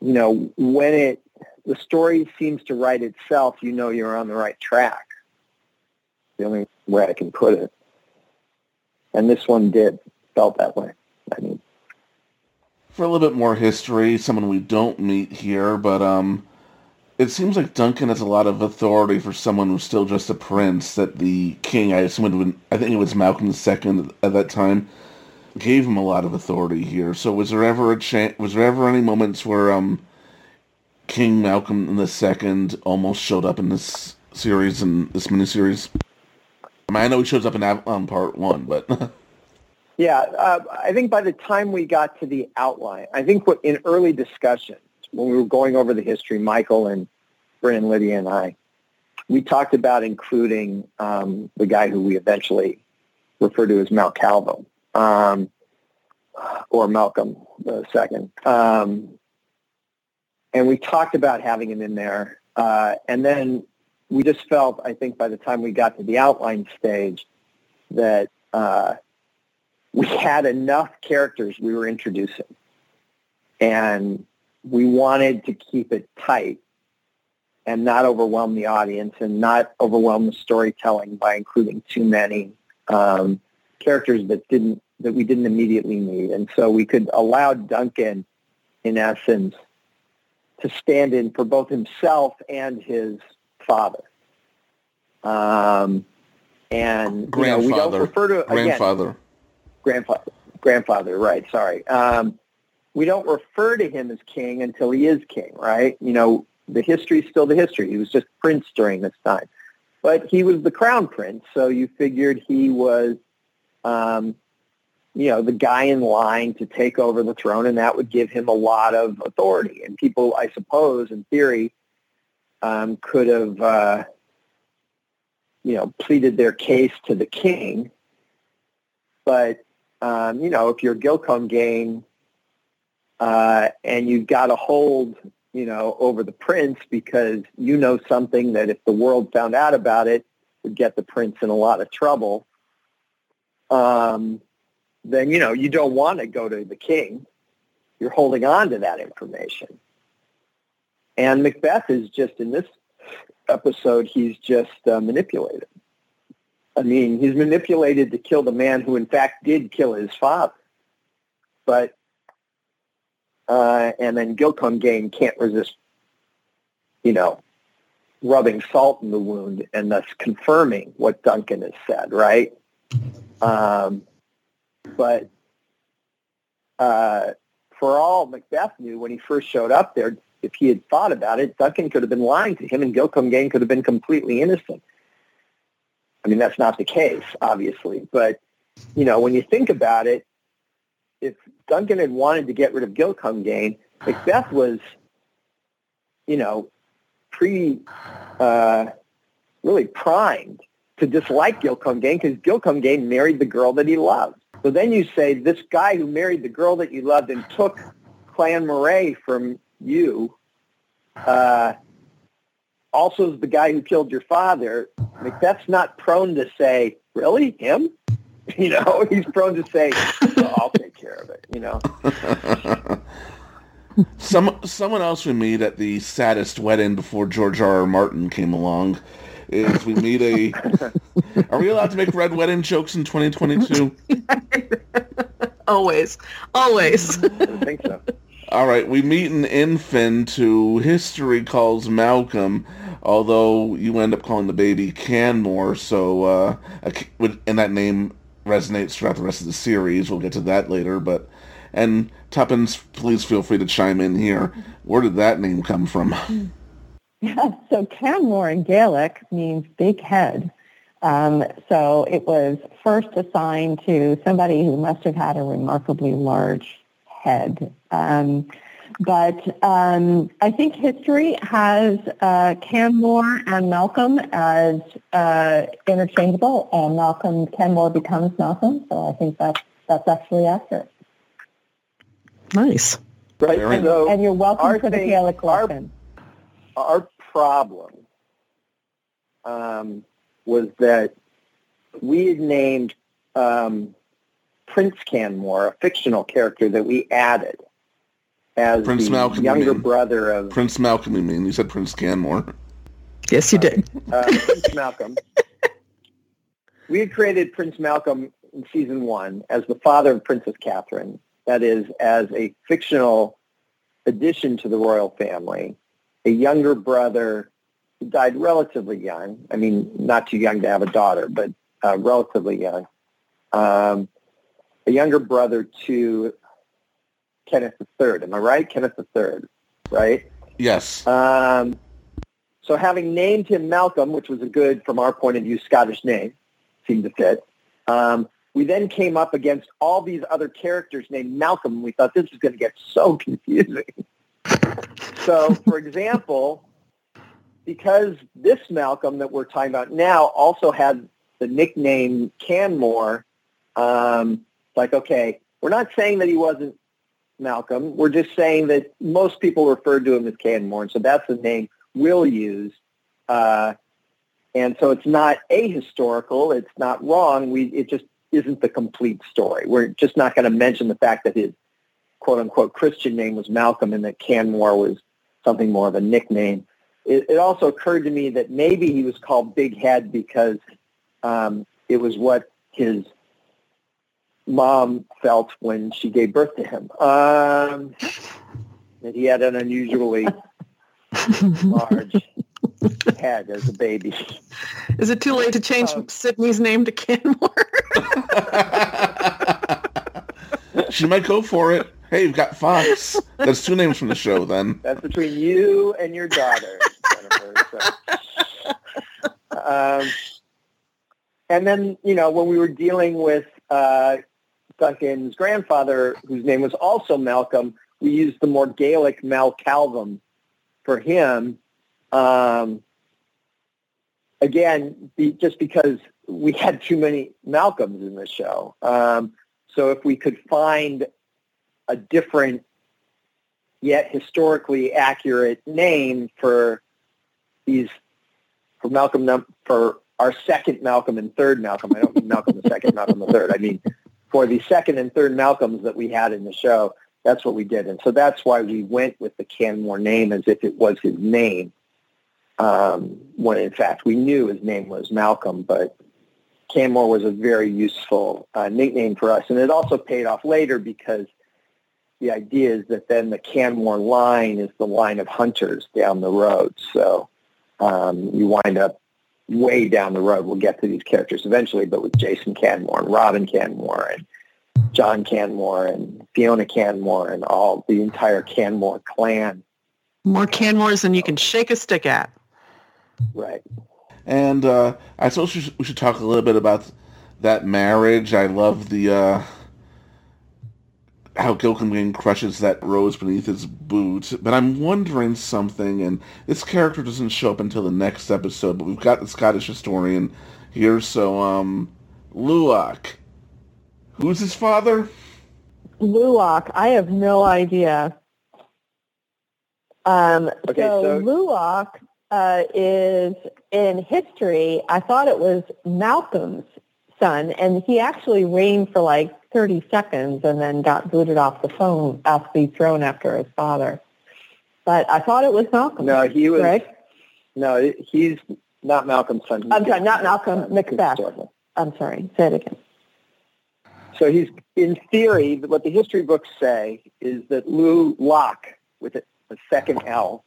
you know, when it the story seems to write itself, you know you're on the right track. The only way I can put it. And this one did felt that way. I mean, for a little bit more history, someone we don't meet here, but um, it seems like Duncan has a lot of authority for someone who's still just a prince. That the king, I assume, I think it was Malcolm II at that time, gave him a lot of authority here. So was there ever a chance? Was there ever any moments where um, King Malcolm II almost showed up in this series and this miniseries? I mean, I know he shows up in Avalon Part One, but. yeah, uh, I think by the time we got to the outline, I think what in early discussions when we were going over the history, Michael and And Lydia, and I, we talked about including um, the guy who we eventually refer to as Maol Chalvum, um, or Malcolm the second. Um, and we talked about having him in there. Uh, and then we just felt, I think, by the time we got to the outline stage, that uh, we had enough characters we were introducing. And we wanted to keep it tight and not overwhelm the audience and not overwhelm the storytelling by including too many um, characters that didn't that we didn't immediately need. And so we could allow Duncan, in essence, to stand in for both himself and his father. Um, and grandfather. You know, we don't refer to grandfather. Again, grandfather. Grandfather, right? Sorry. Um, we don't refer to him as king until he is king, right? You know, the history is still the history. He was just prince during this time. But he was the crown prince, so you figured he was, um, you know, the guy in line to take over the throne, and that would give him a lot of authority. And people, I suppose, in theory, um, could have, uh, you know, pleaded their case to the king. But, um, you know, if you're Gillecomgain uh, and you've got to hold, you know, over the prince because you know something that if the world found out about it would get the prince in a lot of trouble. Um, then you know you don't want to go to the king. You're holding on to that information. And Macbeth is just in this episode, he's just uh, manipulated. I mean, he's manipulated to kill the man who, in fact, did kill his father. But uh, and then Gillecomgain can't resist, you know, rubbing salt in the wound and thus confirming what Duncan has said, right? Um, but uh, for all Macbeth knew when he first showed up there, if he had thought about it, Duncan could have been lying to him and Gilcom Gillecomgain could have been completely innocent. I mean, that's not the case, obviously. But, you know, when you think about it, if Duncan had wanted to get rid of Gillecomgain, Macbeth was, you know, pre, uh, really primed to dislike Gillecomgain because Gillecomgain married the girl that he loved. So then you say, this guy who married the girl that you loved and took Clan Moray from you, uh, also is the guy who killed your father, Macbeth's not prone to say, really, him? You know, he's prone to say, I'll take care of it, you know. Some Someone else we meet at the saddest wedding before George R. R. Martin came along is we meet a... Are we allowed to make red wedding jokes in 2022? always. Always. I think so. All right, we meet an infant who history calls Malcolm, although you end up calling the baby Canmore, so uh, and that name resonates throughout the rest of the series. We'll get to that later, but and Tuppence, please feel free to chime in here. Where did that name come from? Yeah, so Canmore in Gaelic means big head. Um, so it was first assigned to somebody who must have had a remarkably large head. Um, but um, I think history has uh, Canmore and Malcolm as uh, interchangeable, and Malcolm Canmore becomes Malcolm. So I think that's that's actually accurate. Nice, right? And, so and you're welcome for the Gaelic lesson. Our, our problem um, was that we had named um, Prince Canmore, a fictional character that we added as Prince the Malcolm, younger brother of Prince Malcolm. You mean you said Prince Canmore? Yes, you did. Uh, Prince Malcolm. We had created Prince Malcolm in season one as the father of Princess Catherine. That is, as a fictional addition to the royal family, a younger brother who died relatively young. I mean, not too young to have a daughter, but uh, relatively young. Um, a younger brother to Kenneth III. Am I right? Kenneth III, right? Yes. Um, so having named him Malcolm, which was a good, from our point of view, Scottish name, seemed to fit. Um, we then came up against all these other characters named Malcolm, and we thought this is going to get so confusing. so, for example, because this Malcolm that we're talking about now also had the nickname Canmore, um, like, okay, we're not saying that he wasn't Malcolm. We're just saying that most people refer to him as Canmore, and so that's the name we'll use. Uh, and so it's not ahistorical. It's not wrong. We it just isn't the complete story. We're just not going to mention the fact that his quote unquote Christian name was Malcolm and that Canmore was something more of a nickname. It, it also occurred to me that maybe he was called Big Head because um, it was what his mom felt when she gave birth to him. Um, that he had an unusually large head as a baby. Is it too late to change um, Sydney's name to Canmore? she might go for it. Hey, you've got Fox. That's two names from the show, then. That's between you and your daughter, Jennifer. So. Um, and then, you know, when we were dealing with uh, Duncan's grandfather, whose name was also Malcolm, we used the more Gaelic Maol Chalvum for him. Um, again, be, just because we had too many Malcolms in the show. Um, so if we could find a different yet historically accurate name for these for Malcolm for our second Malcolm and third Malcolm. I don't mean Malcolm the second, Malcolm the third. I mean for the second and third Malcolms that we had in the show. That's what we did. And so that's why we went with the Canmore name as if it was his name. Um, when in fact we knew his name was Malcolm, but Canmore was a very useful uh, nickname for us. And it also paid off later because the idea is that then the Canmore line is the line of hunters down the road. So um, you wind up way down the road. We'll get to these characters eventually, but with Jason Canmore and Robin Canmore and John Canmore and Fiona Canmore and all the entire Canmore clan. More Canmores than you can shake a stick at. Right. And uh, I suppose we should, we should, talk a little bit about that marriage. I love the uh, how Gilkin crushes that rose beneath his boot. But I'm wondering something, and this character doesn't show up until the next episode. But we've got the Scottish historian here, so um, Luach Who's his father? Luach. I have no idea. Um, okay, so, so Luach uh, is in history. I thought it was Malcolm's son, and he actually reigned for like 30 seconds and then got booted off the phone after being thrown after his father. But I thought it was Malcolm. No, he was. Greg? No, he's not Malcolm's son. He's I'm sorry, not Malcolm, son, Macbeth. I'm sorry. Say it again. So he's, in theory, what the history books say is that Lulach, with a, a second L,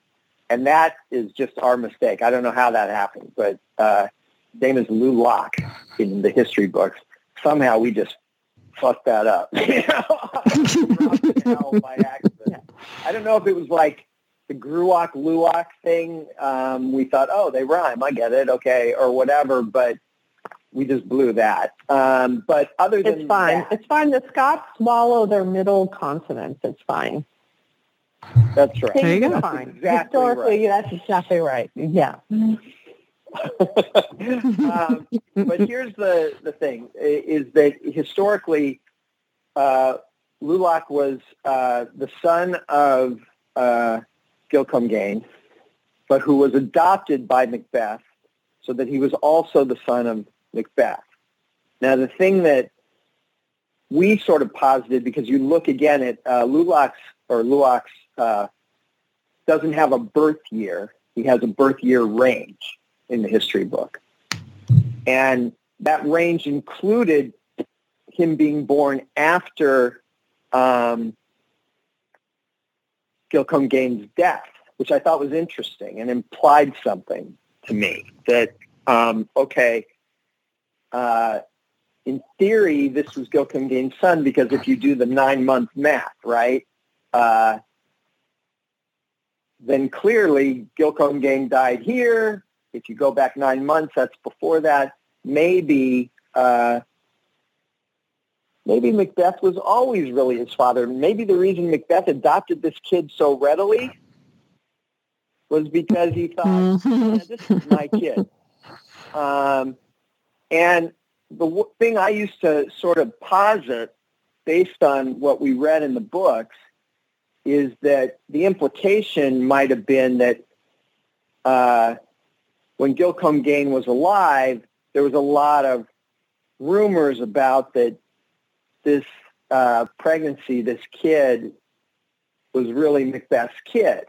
and that is just our mistake. I don't know how that happened, but uh, his name is Lulach in the history books. Somehow we just fucked that up. You know? Dropped an L by accident. I don't know if it was like the Gruach Luach thing. Um, we thought, oh, they rhyme. I get it. Okay, or whatever. But we just blew that. Um, but other than It's fine. that, It's fine. The Scots swallow their middle consonants. It's fine. that's right. There you go. That's fine. exactly Historically, right. that's exactly right. Yeah. um, but here's the, the thing, is that historically, uh, Lulach was uh, the son of uh, Gillecomgain, but who was adopted by Macbeth, so that he was also the son of Macbeth. Now, the thing that we sort of posited, because you look again at uh, Lulach's, or Luach's, uh, doesn't have a birth year. He has a birth year range in the history book. And that range included him being born after um, Gillecomgain's death, which I thought was interesting and implied something to me that, um, okay, uh, in theory, this was Gillecomgain's son because if you do the nine-month math, right, uh, then clearly Gillecomgain died here. If you go back nine months, that's before that. Maybe uh, maybe Macbeth was always really his father. Maybe the reason Macbeth adopted this kid so readily was because he thought, "Yeah, this is my kid. Um, and the w- thing I used to sort of posit based on what we read in the books is that the implication might have been that uh, when Gillecomgain was alive, there was a lot of rumors about that this uh, pregnancy, this kid, was really Macbeth's kid.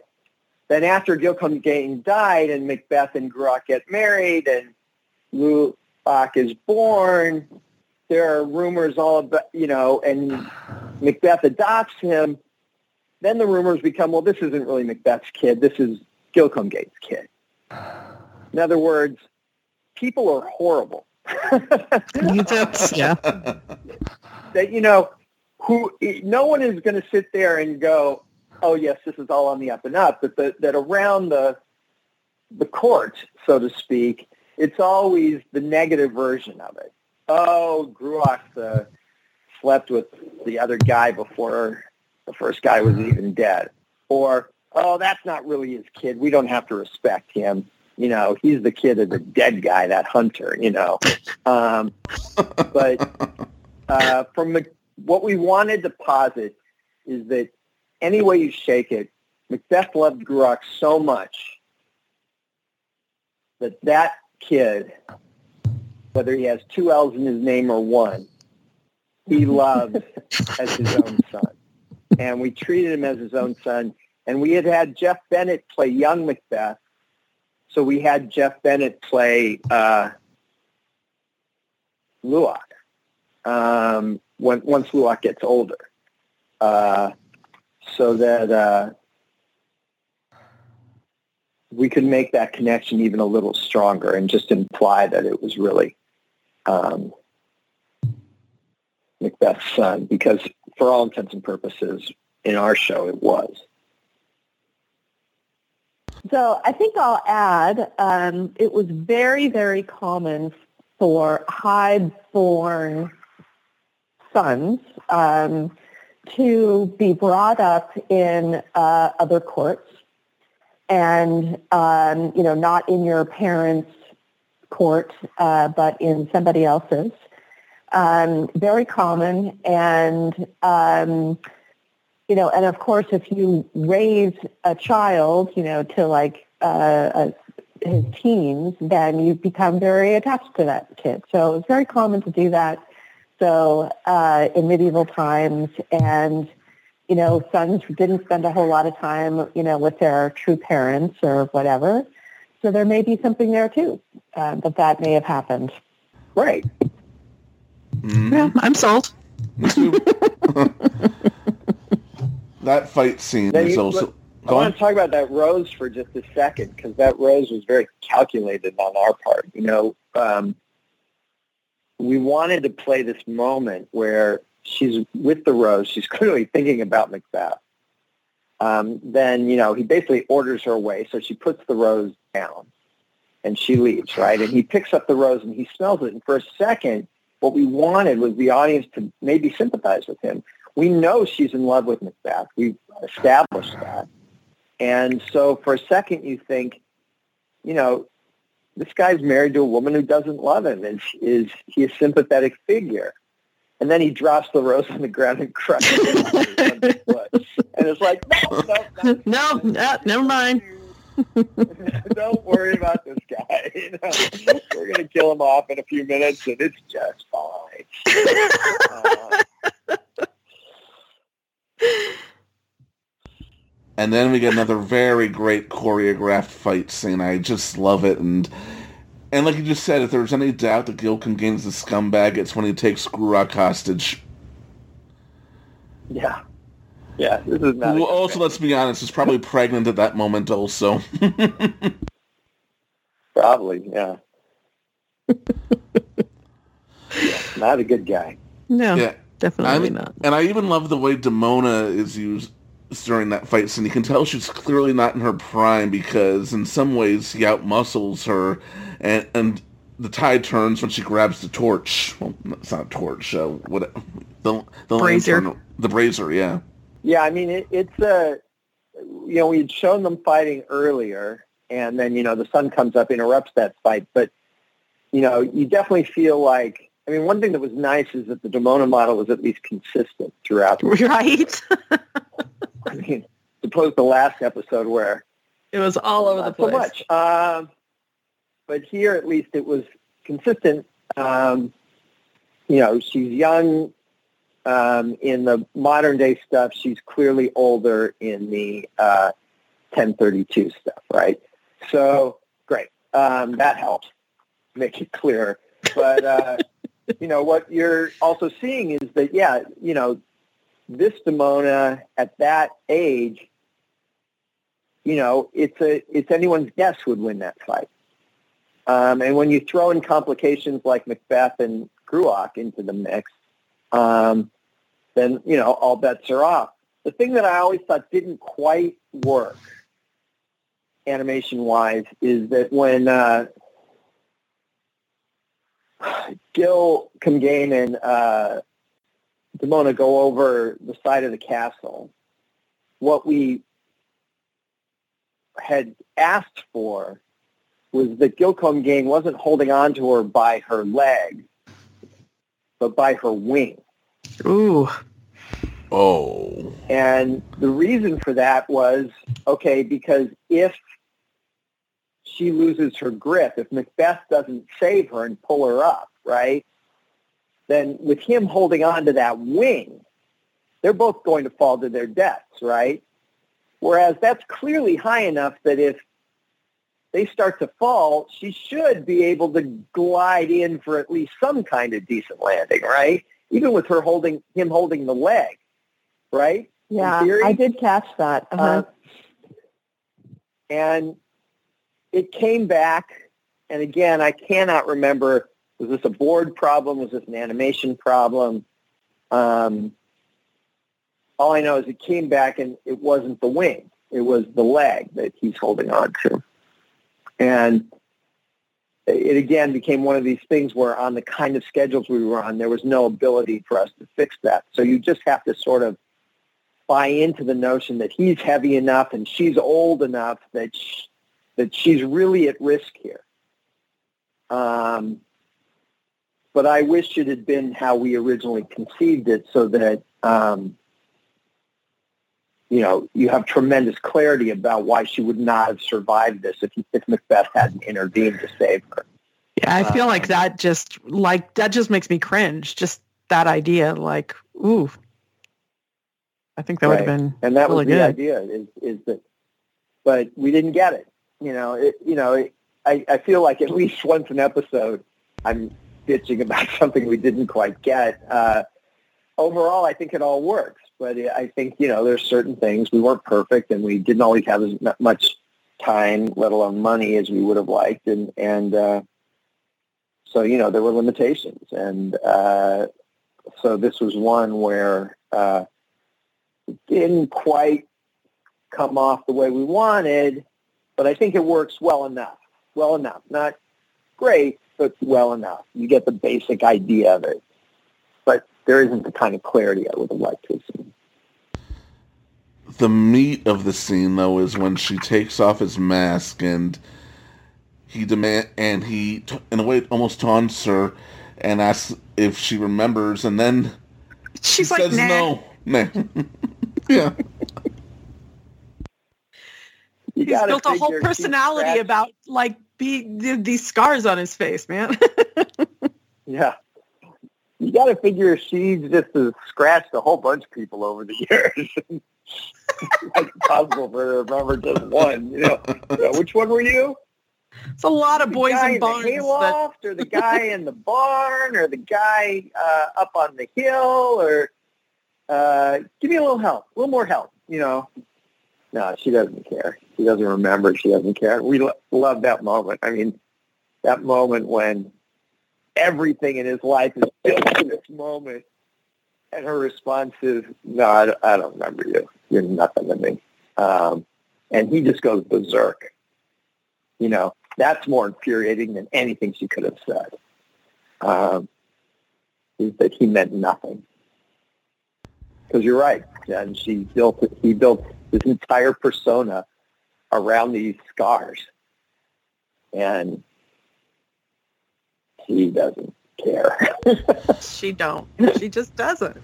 Then after Gillecomgain died and Macbeth and Gruach get married and Luach is born, there are rumors all about, you know, and Macbeth adopts him. Then the rumors become, well, this isn't really Macbeth's kid. This is Gillecomgain's kid. In other words, people are horrible. yeah. that you know who no one is going to sit there and go oh yes this is all on the up and up but that, that around the the court so to speak it's always the negative version of it. Oh Gruach uh, slept with the other guy before the first guy was even dead. Or oh that's not really his kid. We don't have to respect him you know he's the kid of the dead guy that hunter you know um, but uh, from the, what we wanted to posit is that any way you shake it, Macbeth loved Gruach so much that that kid, whether he has two L's in his name or one, he loves as his own son. And we treated him as his own son. And we had had Jeff Bennett play young Macbeth. So we had Jeff Bennett play uh, Luach um, when, once Luach gets older, uh, so that uh, we could make that connection even a little stronger and just imply that it was really um, Macbeth's son, because for all intents and purposes, in our show, it was. So I think I'll add, um, it was very, very common for high-born sons um, to be brought up in uh, other courts and, um, you know, not in your parents' court, uh, but in somebody else's. Um, very common. And, um, you know, and of course, if you raise a child, you know, to like uh, a his teens, then you become very attached to that kid. So it's very common to do that. So uh, in medieval times, and you know, sons didn't spend a whole lot of time, you know, with their true parents or whatever. So there may be something there too uh, that that may have happened. Right. Mm-hmm. Yeah, I'm sold. that fight scene Then is you- also. I want to talk about that rose for just a second because that rose was very calculated on our part. You know, um, we wanted to play this moment where she's with the rose. She's clearly thinking about Macbeth. Um, then, you know, he basically orders her away. So she puts the rose down and she leaves, right? And he picks up the rose and he smells it. And for a second, what we wanted was the audience to maybe sympathize with him. We know she's in love with Macbeth. We've established that. And so for a second you think, you know, this guy's married to a woman who doesn't love him. Is, is he a sympathetic figure? And then he drops the rose on the ground and crushes it. and it's like, no, no, no, no, never mind. Don't worry about this guy. You know, we're going to kill him off in a few minutes, and it's just fine. Uh, And then we get another very great choreographed fight scene. I just love it. And and like you just said, if there's any doubt that Gil Gaines the scumbag, it's when he takes Gruach hostage. yeah. Yeah, this is not. Who a also, let's be honest, is probably pregnant at that moment also. Probably, yeah. yeah. Not a good guy. No, yeah. Definitely I'm- not. And I even love the way Demona is used during that fight scene. You can tell she's clearly not in her prime because in some ways he outmuscles her and and the tide turns when she grabs the torch. Well, it's not a torch. Uh, what the the Brazier. lantern- the brazier, yeah. Yeah, I mean, it, it's a, you know, we had shown them fighting earlier, and then, you know, the sun comes up, interrupts that fight. But, you know, you definitely feel like, I mean, one thing that was nice is that the Demona model was at least consistent throughout. Right? I mean, suppose the last episode where It was all over the not so place. much. Um, but here, at least, it was consistent. Um, you know, she's young um, in the modern day stuff. She's clearly older in the uh, 1032 stuff, right? So great. Um, that helps make it clearer. But uh, you know what you're also seeing is that yeah, you know, this Demona at that age you know, it's a it's anyone's guess would win that fight. Um, and when you throw in complications like Macbeth and Gruach into the mix, um, then you know all bets are off. The thing that I always thought didn't quite work, animation wise, is that when uh, Gil Cumgain and uh, Demona go over the side of the castle, what we had asked for was that Gillecomgain wasn't holding on to her by her leg, but by her wing. Ooh. Oh. And the reason for that was, okay, because if she loses her grip, if Macbeth doesn't save her and pull her up, right, then with him holding on to that wing, they're both going to fall to their deaths, right? Whereas that's clearly high enough that if they start to fall, she should be able to glide in for at least some kind of decent landing, right? Even with her holding him holding the leg, right? Yeah. I did catch that. Uh-huh. Uh, and it came back, and again, I cannot remember, was this a board problem? Was this an animation problem? Um, all I know is it came back and it wasn't the wing. It was the leg that he's holding on to. And it again became one of these things where on the kind of schedules we were on, there was no ability for us to fix that. So you just have to sort of buy into the notion that he's heavy enough and she's old enough that that she's really at risk here. Um, but I wish it had been how we originally conceived it, so that um, you know, you have tremendous clarity about why she would not have survived this if, if Macbeth hadn't intervened to save her. Yeah, I feel Um, like that just like that just makes me cringe. Just that idea, like, ooh. I think that would have been and that really was the good. idea is is that but we didn't get it you know it you know it, i i feel like at least once an episode i'm bitching about something we didn't quite get. Uh overall i think it all works but i think you know there's certain things we weren't perfect and we didn't always have as much time let alone money as we would have liked. And and uh so you know there were limitations. And uh so this was one where uh it didn't quite come off the way we wanted, but I think it works well enough. Well enough. Not great, but well enough. You get the basic idea of it. But there isn't the kind of clarity I would have liked to have seen. The meat of the scene, though, is when she takes off his mask and he demand and he, in a way, almost taunts her and asks if she remembers, and then She's she like, says nah. no. Nah. yeah. You He's built a whole personality about like be th- these scars on his face, man. Yeah. You got to figure she's just has scratched a whole bunch of people over the years. it's possible for her to remember just one. You know, Yeah, which one were you? it's a lot of the boys guy in in barns. the that- hayloft, or the guy in the barn, or the guy uh, up on the hill, or uh, give me a little help, a little more help. You know, no, she doesn't care. She doesn't remember. She doesn't care. We lo- love that moment. I mean, that moment when everything in his life is built to this moment, and her response is, "No, I don't, I don't remember you. You're nothing to me." Um, and he just goes berserk. You know, that's more infuriating than anything she could have said. Um, is that he meant nothing. Because you're right, and She built he built this entire persona around these scars, and he doesn't care. she don't. She just doesn't.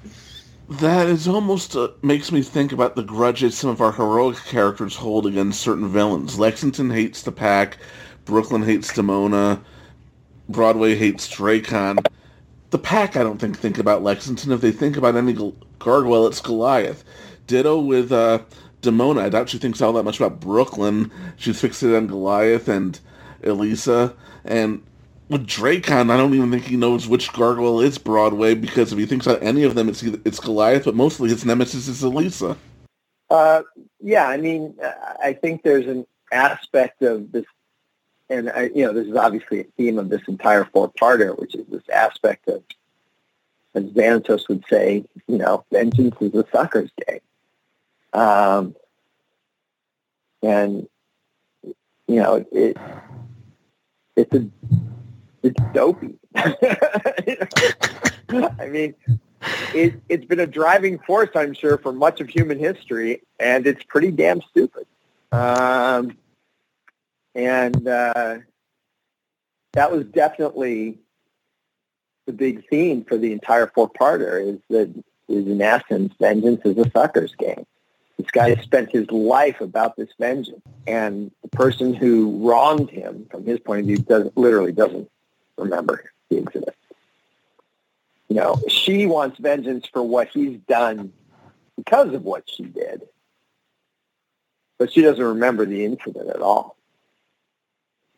That is almost uh, makes me think about the grudges some of our heroic characters hold against certain villains. Lexington hates the Pack, Brooklyn hates Demona, Broadway hates Dracon. The Pack, I don't think think about Lexington. If they think about any gargoyle, it's Goliath. Ditto with uh, Demona. I doubt she thinks all that much about Brooklyn. She's fixated on Goliath and Elisa. And with Dracon, I don't even think he knows which gargoyle is Broadway because if he thinks about any of them, it's it's Goliath, but mostly his nemesis is Elisa. Uh, yeah, I mean, I think there's an aspect of this, and I, you know, this is obviously a theme of this entire four-parter, which is this aspect of, as Xanatos would say, you know, vengeance is a sucker's game. Um, and you know, it it's a it's dopey. I mean, it, it's been a driving force, I'm sure, for much of human history, and it's pretty damn stupid. Um, and uh, that was definitely the big theme for the entire four-parter is that is in essence, vengeance is a sucker's game. This guy spent his life about this vengeance, and the person who wronged him, from his point of view, doesn't literally doesn't remember the incident. You know, she wants vengeance for what he's done because of what she did, but she doesn't remember the incident at all.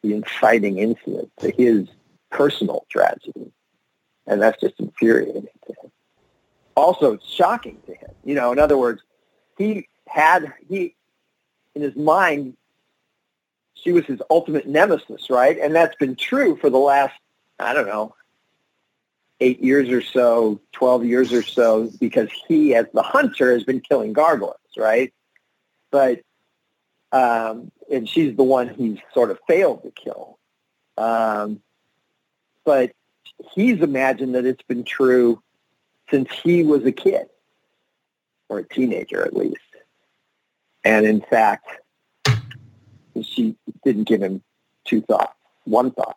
The inciting incident to his personal tragedy, and that's just infuriating to him. Also, it's shocking to him. You know, in other words, he had he in his mind she was his ultimate nemesis, right? And that's been true for the last I don't know eight years or so, twelve years or so, because he, as the hunter, has been killing gargoyles, right? But um, and she's the one he's sort of failed to kill. Um, but he's imagined that it's been true since he was a kid or a teenager at least. And in fact, she didn't give him two thoughts, one thought.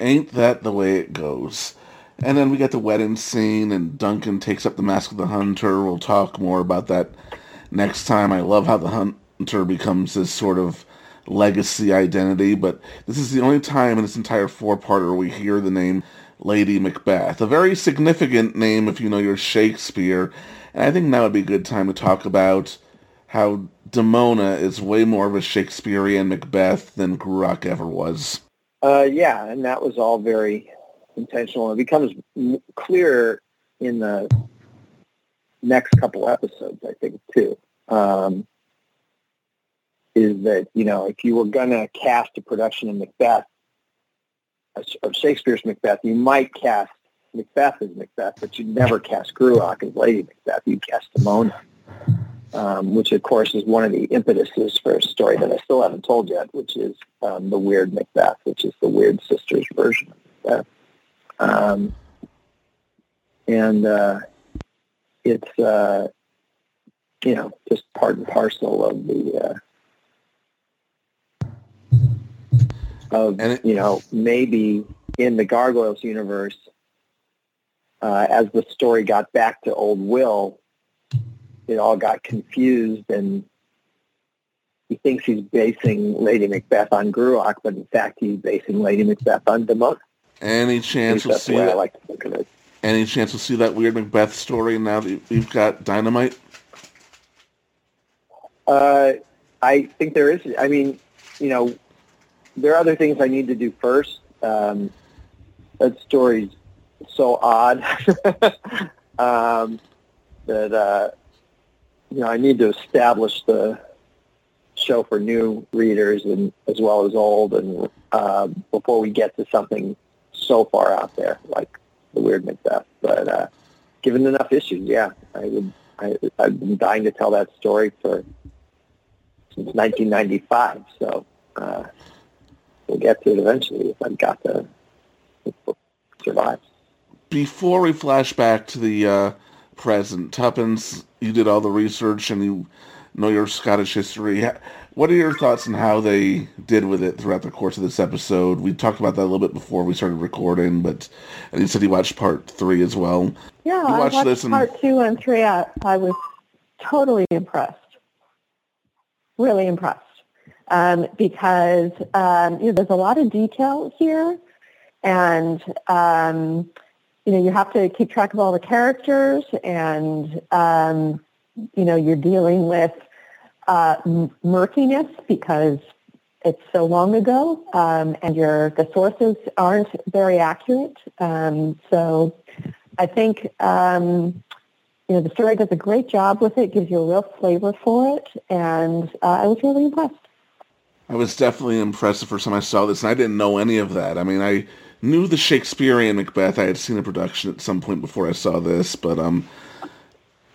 Ain't that the way it goes? And then we get the wedding scene, and Duncan takes up the Mask of the Hunter. We'll talk more about that next time. I love how the Hunter becomes this sort of legacy identity, but this is the only time in this entire four-parter we hear the name Lady Macbeth. A very significant name if you know your Shakespeare. And I think now would be a good time to talk about how Demona is way more of a Shakespearean Macbeth than Gruach ever was. Uh, yeah, and that was all very intentional. It becomes clear in the next couple episodes, I think, too. Um, is that you know if you were going to cast a production of Macbeth, of Shakespeare's Macbeth, you might cast Macbeth as Macbeth, but you'd never cast Gruach as Lady Macbeth. You'd cast Demona, um, which of course is one of the impetuses for a story that I still haven't told yet, which is um, the Weird Macbeth, which is the Weird Sisters version of Macbeth. Um, and uh, it's uh, you know just part and parcel of the uh, of it, you know maybe in the Gargoyles universe, uh, as the story got back to Old Will, it all got confused, and he thinks he's basing Lady Macbeth on Gruach, but in fact he's basing Lady Macbeth on Demona. Any chance we'll see that? I like to think of it. Any chance we'll see that weird Macbeth story now that you've got Dynamite? Uh, I think there is. I mean, you know, there are other things I need to do first. Um, that story's so odd um, that uh, you know I need to establish the show for new readers and as well as old, and uh, before we get to something so far out there like the Weird Macbeth. But uh, given enough issues, yeah, I would. I, I've been dying to tell that story for since 1995. So. Uh, we'll get to it eventually if I've got to survive. Before we flash back to the uh, present, Tuppence, you did all the research and you know your Scottish history. What are your thoughts on how they did with it throughout the course of this episode? We talked about that a little bit before we started recording, but and you said you watched part three as well. Yeah, I watched this part and... two and three. I, I was totally impressed. Really impressed um, because um, you know there's a lot of detail here, and um, you know you have to keep track of all the characters, and um, you know you're dealing with uh, murkiness because it's so long ago, um, and your the sources aren't very accurate. Um, so I think you know the story does a great job with it, gives you a real flavor for it, and uh, I was really impressed. I was definitely impressed the first time I saw this, and I didn't know any of that. I mean, I knew the Shakespearean Macbeth. I had seen a production at some point before I saw this, but um,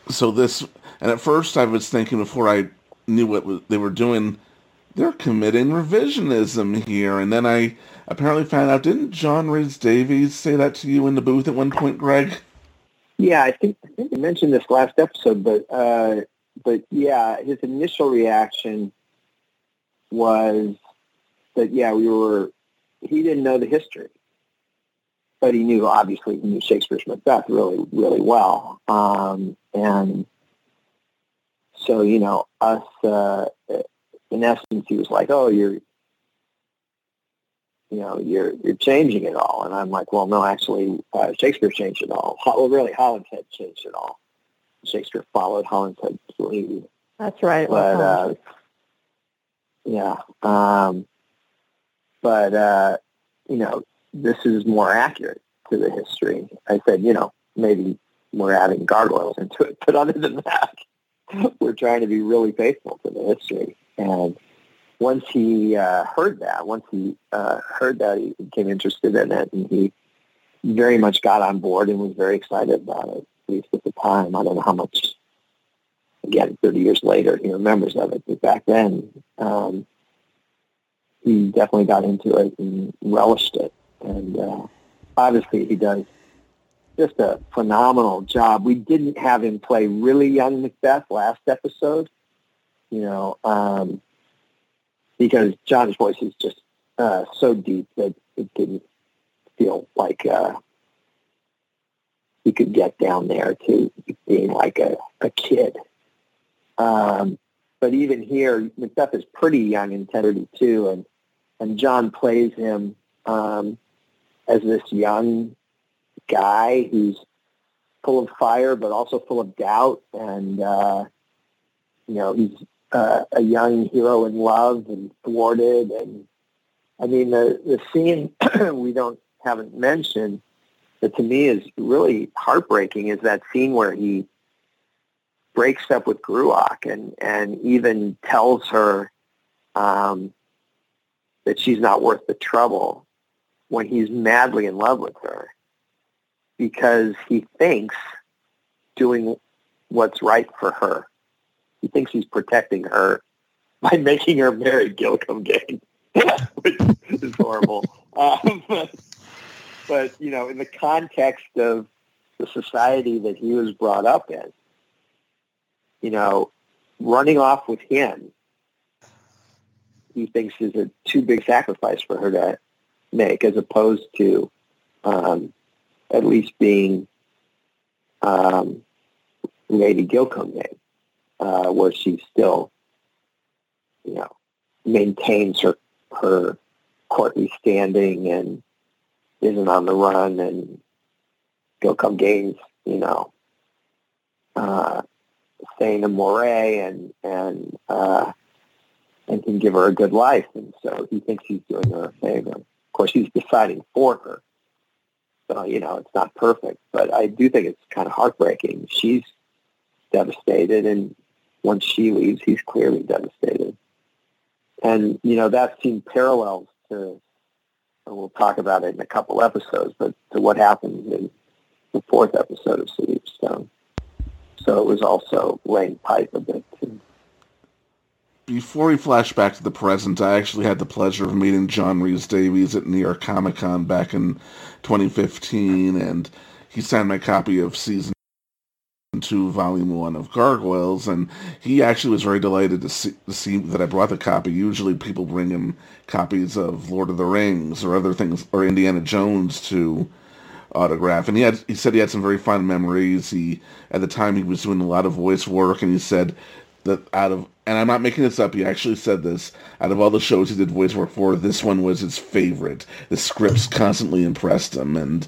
so this, and at first I was thinking before I knew what they were doing, they're committing revisionism here, and then I apparently found out. Didn't John Rhys Davies say that to you in the booth at one point, Greg? Yeah, I think I think you mentioned this last episode, but uh, but yeah, his initial reaction was that yeah, we were. He didn't know the history, but he knew obviously he knew Shakespeare's Macbeth really really well, um, and so you know us. Uh, in essence, he was like, "Oh, you're." You know, you're you're changing it all, and I'm like, well, no, actually, uh, Shakespeare changed it all. Well, really, Holinshed changed it all. Shakespeare followed Holinshed's lead. That's right. But uh, yeah. Um, but, uh, you know, this is more accurate to the history. I said, you know, maybe we're adding gargoyles into it. But other than that, we're trying to be really faithful to the history. And once he uh, heard that, once he uh, heard that, he became interested in it, and he very much got on board and was very excited about it, at least at the time. I don't know how much again, 30 years later, he remembers of it. But back then, um, he definitely got into it and relished it. And uh, obviously, he does just a phenomenal job. We didn't have him play really young Macbeth last episode, you know, um, because John's voice is just uh, so deep that it didn't feel like uh, he could get down there to being like a, a kid. Um, but even here, Macbeth is pretty young in 1032, and and John plays him um, as this young guy who's full of fire, but also full of doubt, and uh, you know he's uh, a young hero in love and thwarted, and I mean the the scene we don't haven't mentioned that to me is really heartbreaking is that scene where he breaks up with Gruach and, and even tells her um, that she's not worth the trouble when he's madly in love with her because he thinks doing what's right for her. He thinks he's protecting her by making her marry Gillecomgain, which is horrible. Um, but, you know, in the context of the society that he was brought up in, you know, running off with him, he thinks is a too big sacrifice for her to make, as opposed to um, at least being um, Lady Gillecomgain, uh, where she still, you know, maintains her her courtly standing and isn't on the run, and Gillecomgain's, you know, uh, in Moray and and uh, and can give her a good life, and so he thinks he's doing her a favor. Of course, he's deciding for her, so you know it's not perfect, but I do think it's kind of heartbreaking. She's devastated, and once she leaves, he's clearly devastated. And you know that scene parallels to, and we'll talk about it in a couple episodes, but to what happens in the fourth episode of City of Stone so it was also laying pipe a bit too. Before we flash back to the present, I actually had the pleasure of meeting John Rhys-Davies at New York Comic Con back in 2015, and he signed my copy of season two, volume one of Gargoyles, and he actually was very delighted to see, to see, that I brought the copy. Usually, people bring him copies of Lord of the Rings or other things, or Indiana Jones to autograph. And he had he said he had some very fond memories. He at the time he was doing a lot of voice work, and he said that out of and I'm not making this up. He actually said this out of all the shows he did voice work for, this one was his favorite. The scripts constantly impressed him, and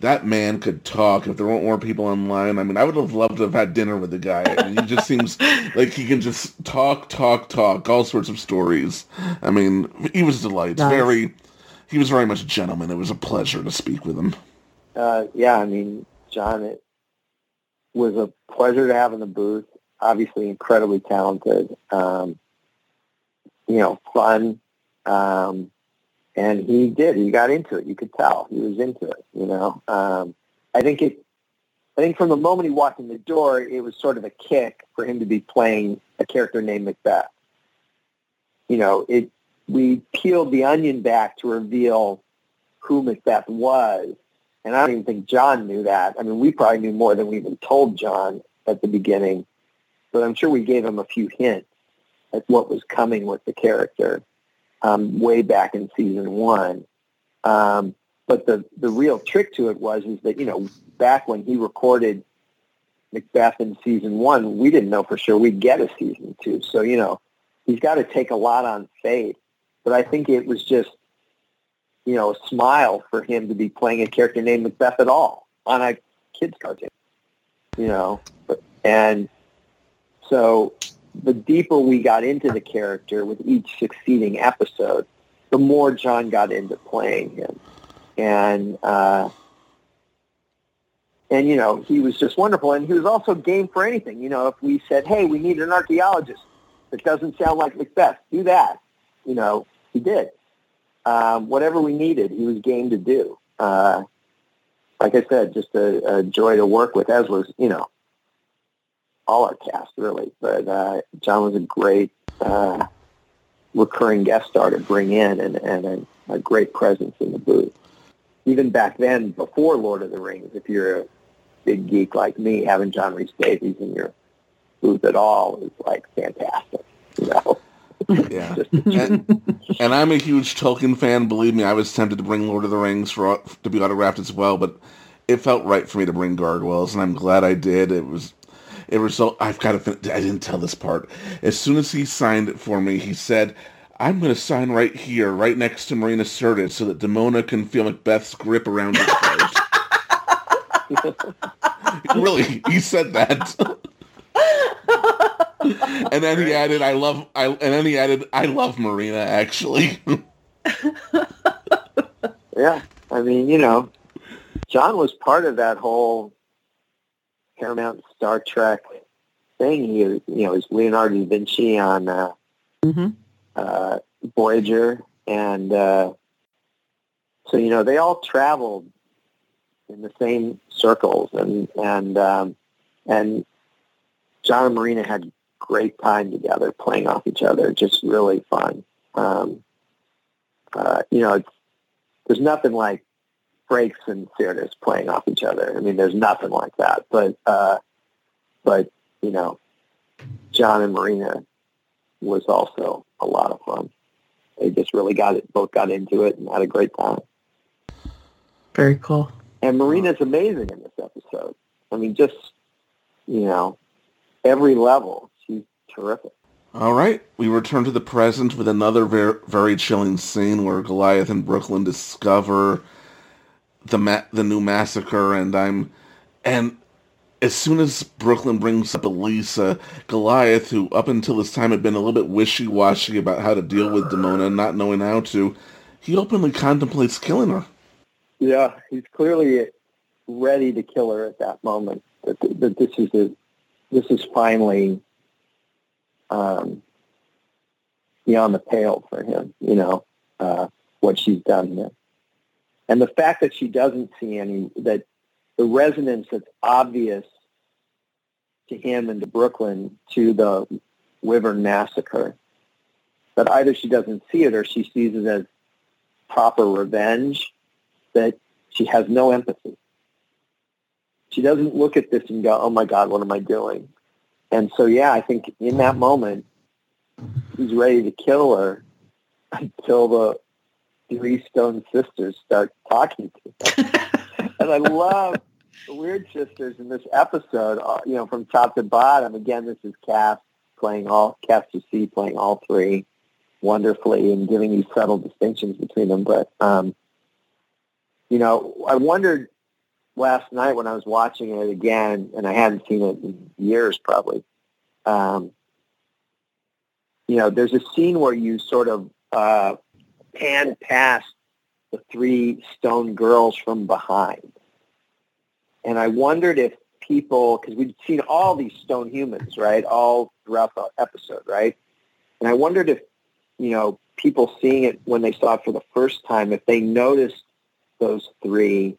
that man could talk. If there weren't more people online, I mean, I would have loved to have had dinner with the guy. I mean, he just seems like he can just talk, talk, talk, all sorts of stories. I mean, he was a delight. Nice. Very, he was very much a gentleman. It was a pleasure to speak with him. Uh, yeah, I mean, John, it was a pleasure to have in the booth. Obviously, incredibly talented. Um, you know, fun. Um, and he did. He got into it. You could tell he was into it. You know, um, I think it. I think from the moment he walked in the door, it was sort of a kick for him to be playing a character named Macbeth. You know, it. We peeled the onion back to reveal who Macbeth was, and I don't even think John knew that. I mean, we probably knew more than we even told John at the beginning, but I'm sure we gave him a few hints at what was coming with the character um, way back in season one. Um, but the, the real trick to it was is that, you know, back when he recorded Macbeth in season one, we didn't know for sure we'd get a season two. So, you know, he's got to take a lot on faith. But I think it was just you know, a smile for him to be playing a character named Macbeth at all on a kids cartoon, you know, and so the deeper we got into the character with each succeeding episode, the more John got into playing him, and uh, and you know he was just wonderful, and he was also game for anything. You know, if we said, "Hey, we need an archaeologist that doesn't sound like Macbeth," do that. You know, he did um, whatever we needed, he was game to do. Uh, like I said, just a, a, joy to work with, as was, you know, all our cast, really. But uh, John was a great uh, recurring guest star to bring in and, and a, a, great presence in the booth. Even back then, before Lord of the Rings, if you're a big geek like me, having John Rhys Davies in your booth at all is like fantastic, you know. Yeah, and, and I'm a huge Tolkien fan. Believe me, I was tempted to bring Lord of the Rings for to be autographed as well, but it felt right for me to bring Gargoyles, and I'm glad I did. It was it result. I've got to. I didn't tell this part. As soon as he signed it for me, he said, "I'm going to sign right here, right next to Marina Sirtis, so that Demona can feel Macbeth's grip around her throat." really, he said that. and then he added, "I love," I, and then he added, "I love Marina." Actually, Yeah, I mean, you know, John was part of that whole Paramount Star Trek thing. He, you know, was Leonardo da Vinci on uh, hmm uh, Voyager, and uh, so you know they all traveled in the same circles, and and um, and John and Marina had great time together, playing off each other, just really fun. Um, uh, you know, it's, there's nothing like Frakes and Sirtis playing off each other. I mean, there's nothing like that. But uh, but you know, John and Marina was also a lot of fun. They just really got it, both got into it and had a great time. Very cool. And Marina's amazing in this episode. I mean, just you know, every level, terrific. All right, we return to the present with another very, very chilling scene where Goliath and Brooklyn discover the ma- the new massacre, and I'm and as soon as Brooklyn brings up Elisa, Goliath, who up until this time had been a little bit wishy washy about how to deal with Demona, and not knowing how to, he openly contemplates killing her. Yeah, he's clearly ready to kill her at that moment. That, that this is a, this is finally um, beyond the pale for him. You know uh, what she's done here, and the fact that she doesn't see any that the resonance that's obvious to him and to Brooklyn to the Wyvern massacre. That either she doesn't see it or she sees it as proper revenge. That she has no empathy. She doesn't look at this and go, "Oh my God, what am I doing?" And so, yeah, I think in that moment, he's ready to kill her until the three stone sisters start talking to him. and I love the Weird Sisters in this episode. uh, You know, from top to bottom. Again, this is Kath playing all Kath Soucie playing all three wonderfully and giving these subtle distinctions between them. But um, you know, I wondered last night when I was watching it again, and I hadn't seen it in years probably. Um, you know, there's a scene where you sort of uh, pan past the three stone girls from behind. And I wondered if people, because we'd seen all these stone humans, right, all throughout the episode, right? And I wondered if, you know, people seeing it when they saw it for the first time, if they noticed those three,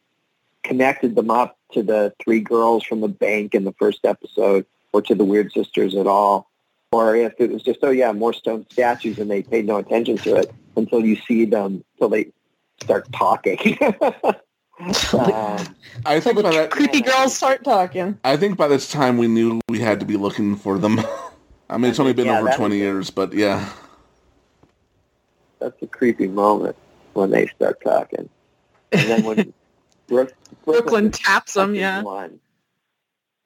connected them up to the three girls from the bank in the first episode or to the Weird Sisters at all. Or if it was just, oh yeah, more stone statues and they paid no attention to it until you see them, until they start talking. um, I think by that, Creepy girls start talking. I think by this time we knew we had to be looking for them. I mean, it's only been Yeah, over twenty years, but yeah. that's a creepy moment when they start talking. And then when Brook, Brooklyn taps them, yeah. One,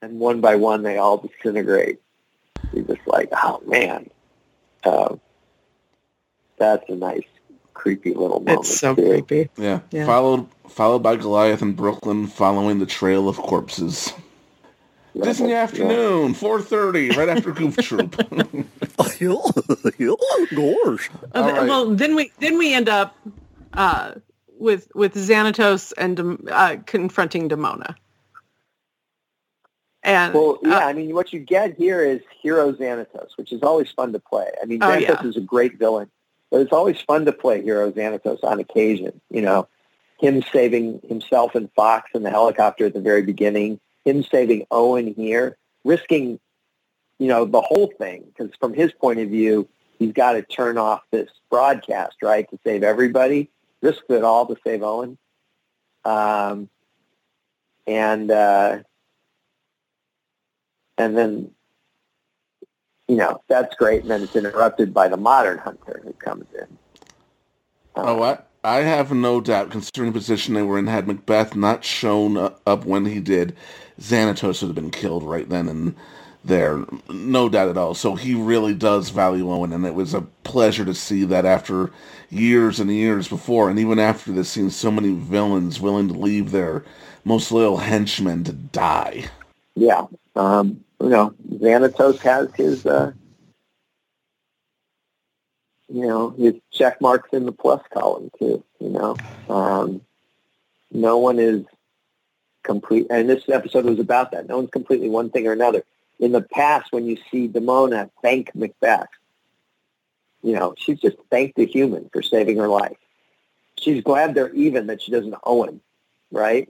and one by one they all disintegrate. You're just like, oh man, uh, that's a nice creepy little moment. It's so too. creepy. Yeah. Yeah. Followed followed by Goliath and Brooklyn following the trail of corpses. Yeah, Disney yeah. afternoon, four thirty, right after Goof Troop. Gosh. Uh, All right. Well, then we then we end up uh, with with Xanatos and uh, confronting Demona. And Well, yeah, uh, I mean, what you get here is Hero Xanatos, which is always fun to play. I mean, Oh, Xanatos yeah. is a great villain, but it's always fun to play Hero Xanatos on occasion. You know, him saving himself and Fox in the helicopter at the very beginning, him saving Owen here, risking, you know, the whole thing, because from his point of view, he's got to turn off this broadcast, right, to save everybody, risk it all to save Owen. Um, and uh, and then you know, that's great. And then it's interrupted by the modern hunter who comes in. oh, what? I have no doubt, considering the position they were in, had Macbeth not shown up when he did, Xanatos would have been killed right then and there. No doubt at all. So he really does value Owen, and it was a pleasure to see that after years and years before, and even after this, seeing so many villains willing to leave their most loyal henchmen to die. Yeah. Um, you know, Xanatos has his, uh, you know, his check marks in the plus column too, you know. Um, no one is complete, and this episode was about that. No one's completely one thing or another. In the past, when you see Demona thank Macbeth, you know, she's just thanked the human for saving her life. She's glad they're even that she doesn't owe him, right?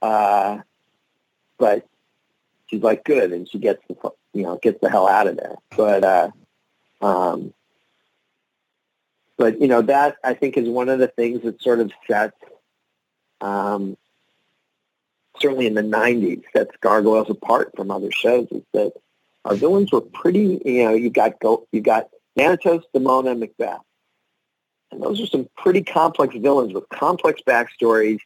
Uh, but she's like, good, and she gets the, you know, gets the hell out of there. But, uh, um, but you know that I think is one of the things that sort of sets, um, certainly in the '90s, sets Gargoyles apart from other shows. Is that our villains were pretty. You know, you got go, you got Xanatos, Demona, and Macbeth, and those are some pretty complex villains with complex backstories,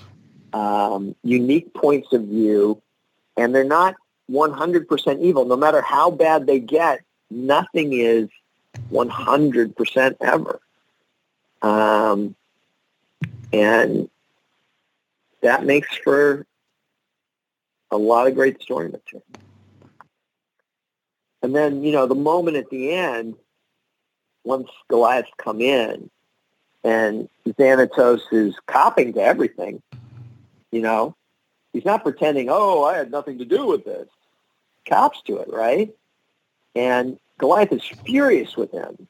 um, unique points of view, and they're not 100% evil. No matter how bad they get, nothing is 100% ever. Um, and that makes for a lot of great story material. And then, you know, the moment at the end, once Goliath come in and Xanatos is copping to everything, you know, he's not pretending, oh, I had nothing to do with this. Cops to it, right? And Goliath is furious with him.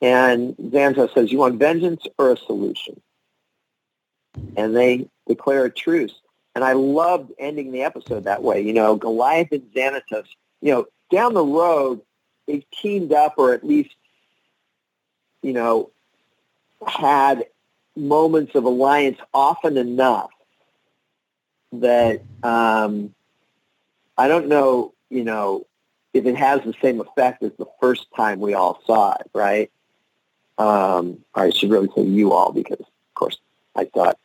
And Xanatos says, you want vengeance or a solution? And they declare a truce. And I loved ending the episode that way. You know, Goliath and Xanatos, you know, down the road, they've teamed up or at least, you know, had moments of alliance often enough that um, I don't know, you know, if it has the same effect as the first time we all saw it, right? Um, I should really say you all because, of course, I thought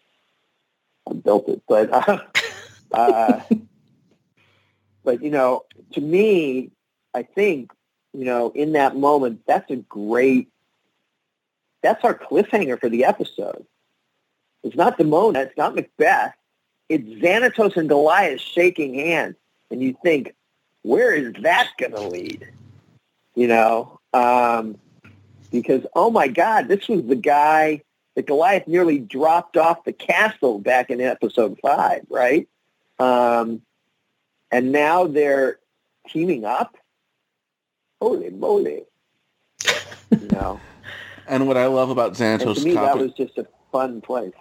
I built it, but uh, uh, but you know, to me, I think you know, in that moment, that's a great. That's our cliffhanger for the episode. It's not Demona. It's not Macbeth. It's Xanatos and Goliath shaking hands, and you think, where is that going to lead? You know, um, because oh my God, this was the guy that Goliath nearly dropped off the castle back in episode five, right? Um, and now they're teaming up. Holy moly! You know. and what I love about Xanatos, to me, that was just a fun place.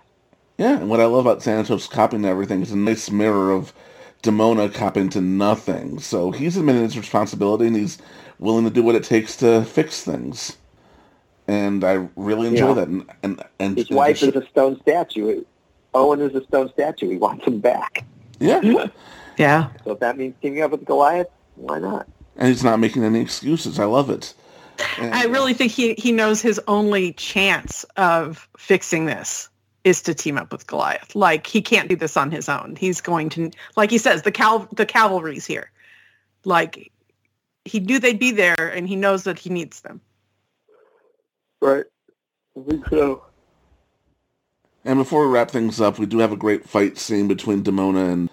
Yeah, and what I love about Xanatos copying everything is a nice mirror of Demona copying to nothing. So he's admitted his responsibility, and he's willing to do what it takes to fix things and I really enjoy yeah. that. And and, and his wife is a stone statue. Owen is a stone statue. He wants him back. Yeah, yeah. So if that means teaming up with Goliath, why not? And he's not making any excuses. I love it. And, I really think he he knows his only chance of fixing this is to team up with Goliath. Like he can't do this on his own. He's going to, like he says, the cal the cavalry's here. Like he knew they'd be there, and he knows that he needs them. Right. I think so. And before we wrap things up, we do have a great fight scene between Demona and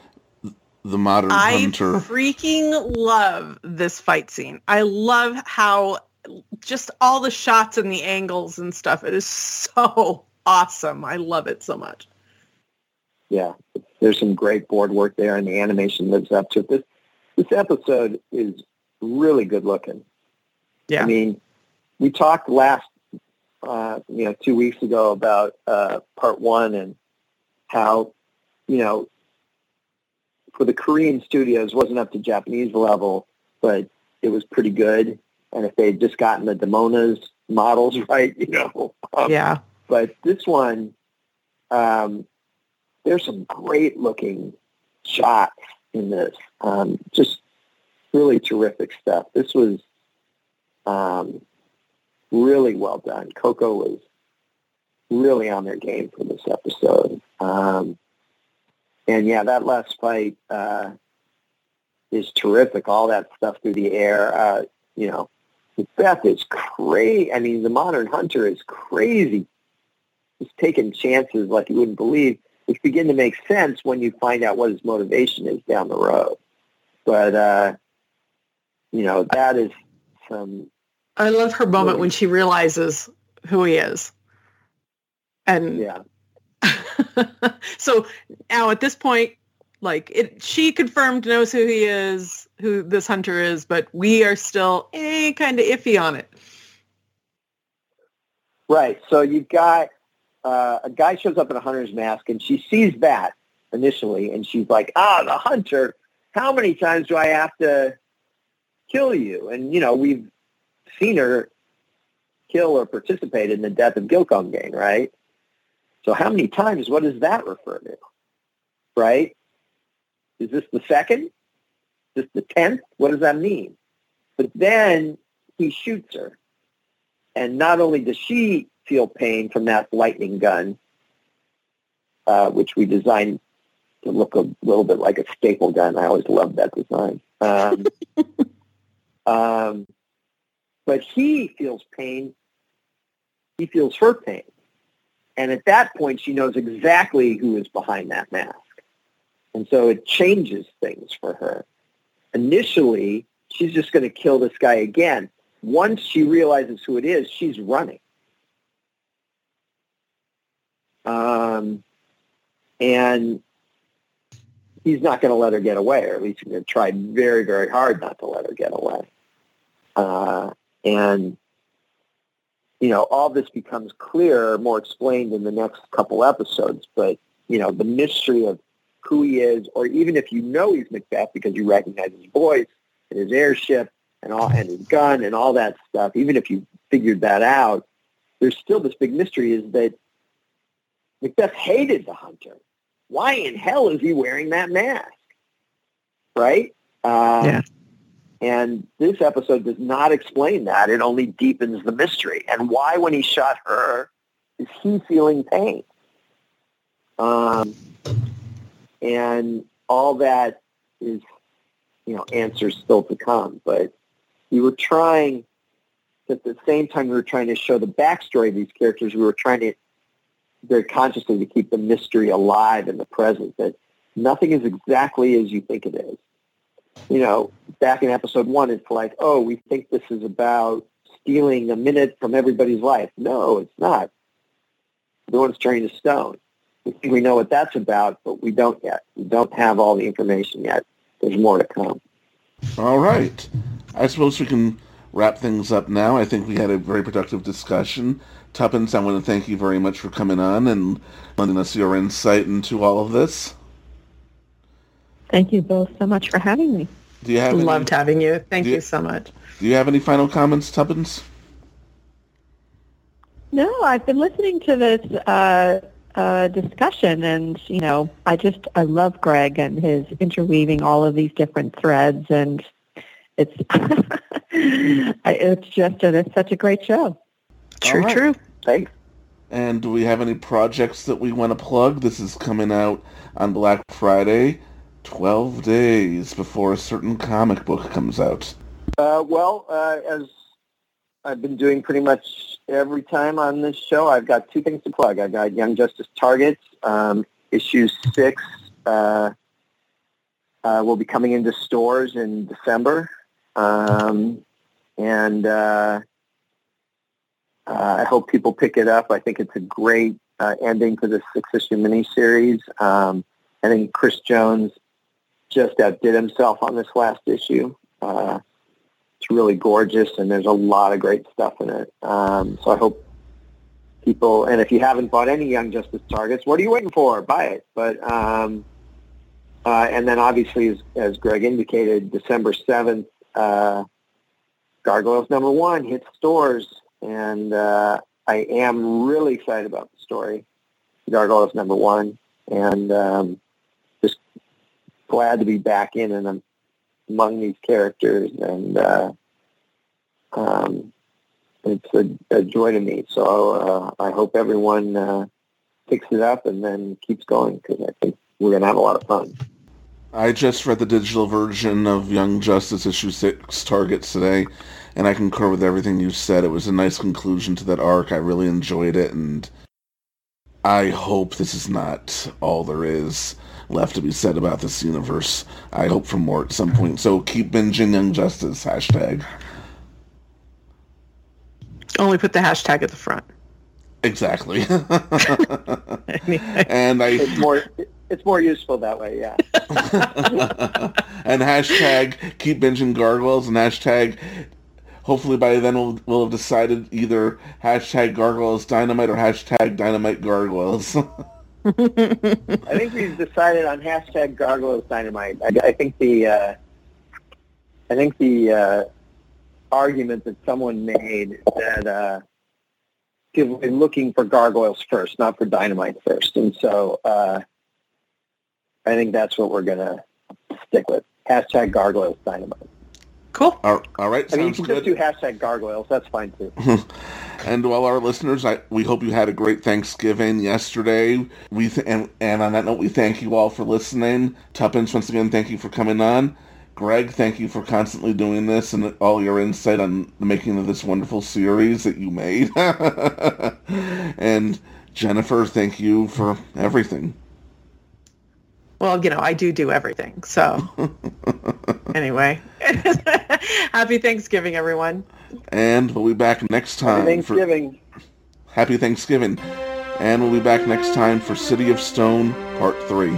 the modern I hunter. I freaking love this fight scene. I love how just all the shots and the angles and stuff. It is so awesome. I love it so much. Yeah, there's some great board work there, and the animation lives up to it. This this episode is really good looking. Yeah, I mean, we talked last uh, you know, two weeks ago about uh, part one and how, you know, for the Korean studios wasn't up to Japanese level, but it was pretty good. And if they had just gotten the Demona's models right, you know. Um, yeah. But this one, um, there's some great looking shots in this. Um, just really terrific stuff. This was Um, really well done. Koko was really on their game for this episode. Um, and yeah, that last fight uh, is terrific. All that stuff through the air. Uh, you know, The Beth is crazy. I mean, the modern hunter is crazy. He's taking chances like you wouldn't believe, which begin to make sense when you find out what his motivation is down the road. But uh, you know, that is some. I love her moment when she realizes who he is. And yeah. so now at this point, like it, she confirmed knows who he is, who this hunter is, but we are still eh, kind of iffy on it. Right. So you've got uh, a guy shows up in a hunter's mask, and she sees that initially, and she's like, "Ah, the hunter. How many times do I have to kill you?" And you know, we've seen her kill or participate in the death of Gillecomgain, right? So how many times? What does that refer to? Right? Is this the second? Is this the tenth? What does that mean? But then he shoots her. And not only does she feel pain from that lightning gun, uh, which we designed to look a little bit like a staple gun. I always loved that design. Um, um, but he feels pain. He feels her pain. And at that point, she knows exactly who is behind that mask. And so it changes things for her. Initially, she's just going to kill this guy again. Once she realizes who it is, she's running. Um, and he's not going to let her get away, or at least he's going to try very, very hard not to let her get away. Uh, and you know, all this becomes clearer, more explained in the next couple episodes. But, you know, the mystery of who he is, or even if you know he's Macbeth because you recognize his voice and his airship and all and his gun and all that stuff, even if you figured that out, there's still this big mystery is that Macbeth hated the hunter. Why in hell is he wearing that mask? Right? Um, yeah. And this episode does not explain that. It only deepens the mystery. And why, when he shot her, is he feeling pain? Um, and all that is, you know, answers still to come. But we were trying, at the same time we were trying to show the backstory of these characters, we were trying to very consciously to keep the mystery alive in the present, that nothing is exactly as you think it is you know, back in episode one, it's like, oh, we think this is about stealing a minute from everybody's life. No, it's not. No one's turning to stone. We we know what that's about, but we don't yet. We don't have all the information yet. There's more to come. All right. I suppose we can wrap things up now. I think we had a very productive discussion. Tuppence, I want to thank you very much for coming on and lending us your insight into all of this. Thank you both so much for having me. Do you have loved any, having you? Thank you, you, so much. Do you have any final comments, Tuppence? No, I've been listening to this uh, uh, discussion, and you know, I just I love Greg and his interweaving all of these different threads, and it's it's just a, it's such a great show. True, right. true. Thanks. And do we have any projects that we want to plug? This is coming out on Black Friday. 12 days before a certain comic book comes out? Uh, well, uh, as I've been doing pretty much every time on this show, I've got two things to plug. I've got Young Justice Targets, um, issue six uh, uh will be coming into stores in December. Um, and uh, uh, I hope people pick it up. I think it's a great ending to this six-issue miniseries. Um, I think Chris Jones just outdid himself on this last issue. Uh, it's really gorgeous, and there's a lot of great stuff in it. Um, so I hope people, and if you haven't bought any Young Justice Targets, what are you waiting for? Buy it. But um, uh, and then obviously, as, as Greg indicated, December seventh, uh, Gargoyles number one hits stores, and uh, I am really excited about the story, Gargoyles number one, and um, glad to be back in and among these characters. And uh, um, it's a, a joy to me. So uh, I hope everyone uh, picks it up and then keeps going because I think we're going to have a lot of fun. I just read the digital version of Young Justice issue six Targets today, and I concur with everything you said. It was a nice conclusion to that arc. I really enjoyed it, and I hope this is not all there is left to be said about this universe. I hope for more at some point. So keep binging Young Justice hashtag. Only put the hashtag at the front. Exactly. and I It's more it's more useful that way. Yeah. and hashtag keep binging gargoyles and hashtag hopefully by then we'll, we'll have decided either hashtag gargoyles dynamite or hashtag dynamite gargoyles. I think we've decided on hashtag gargoyles dynamite. I, I think the uh, I think the uh, argument that someone made that uh, people are looking for gargoyles first, not for dynamite first, and so uh, I think that's what we're gonna stick with. Hashtag gargoyles dynamite. Cool. all, all right, I mean, you sounds can just do hashtag gargoyles. That's fine too. And to all our listeners, I, we hope you had a great Thanksgiving yesterday. We th- and, and on that note, we thank you all for listening. Tuppence, once again, thank you for coming on. Greg, thank you for constantly doing this and all your insight on the making of this wonderful series that you made. and Jennifer, thank you for everything. Well, you know, I do do everything. So anyway, happy Thanksgiving, everyone. And we'll be back next time. Happy for- Thanksgiving. Happy Thanksgiving. And we'll be back next time for City of Stone, Part 3.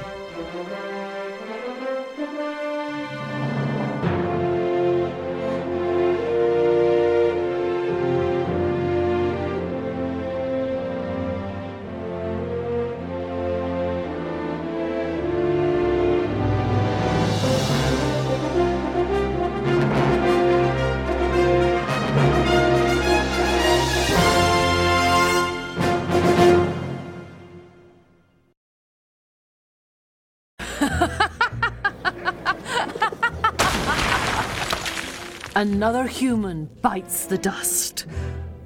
Another human bites the dust.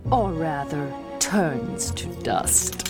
Or rather, turns to dust.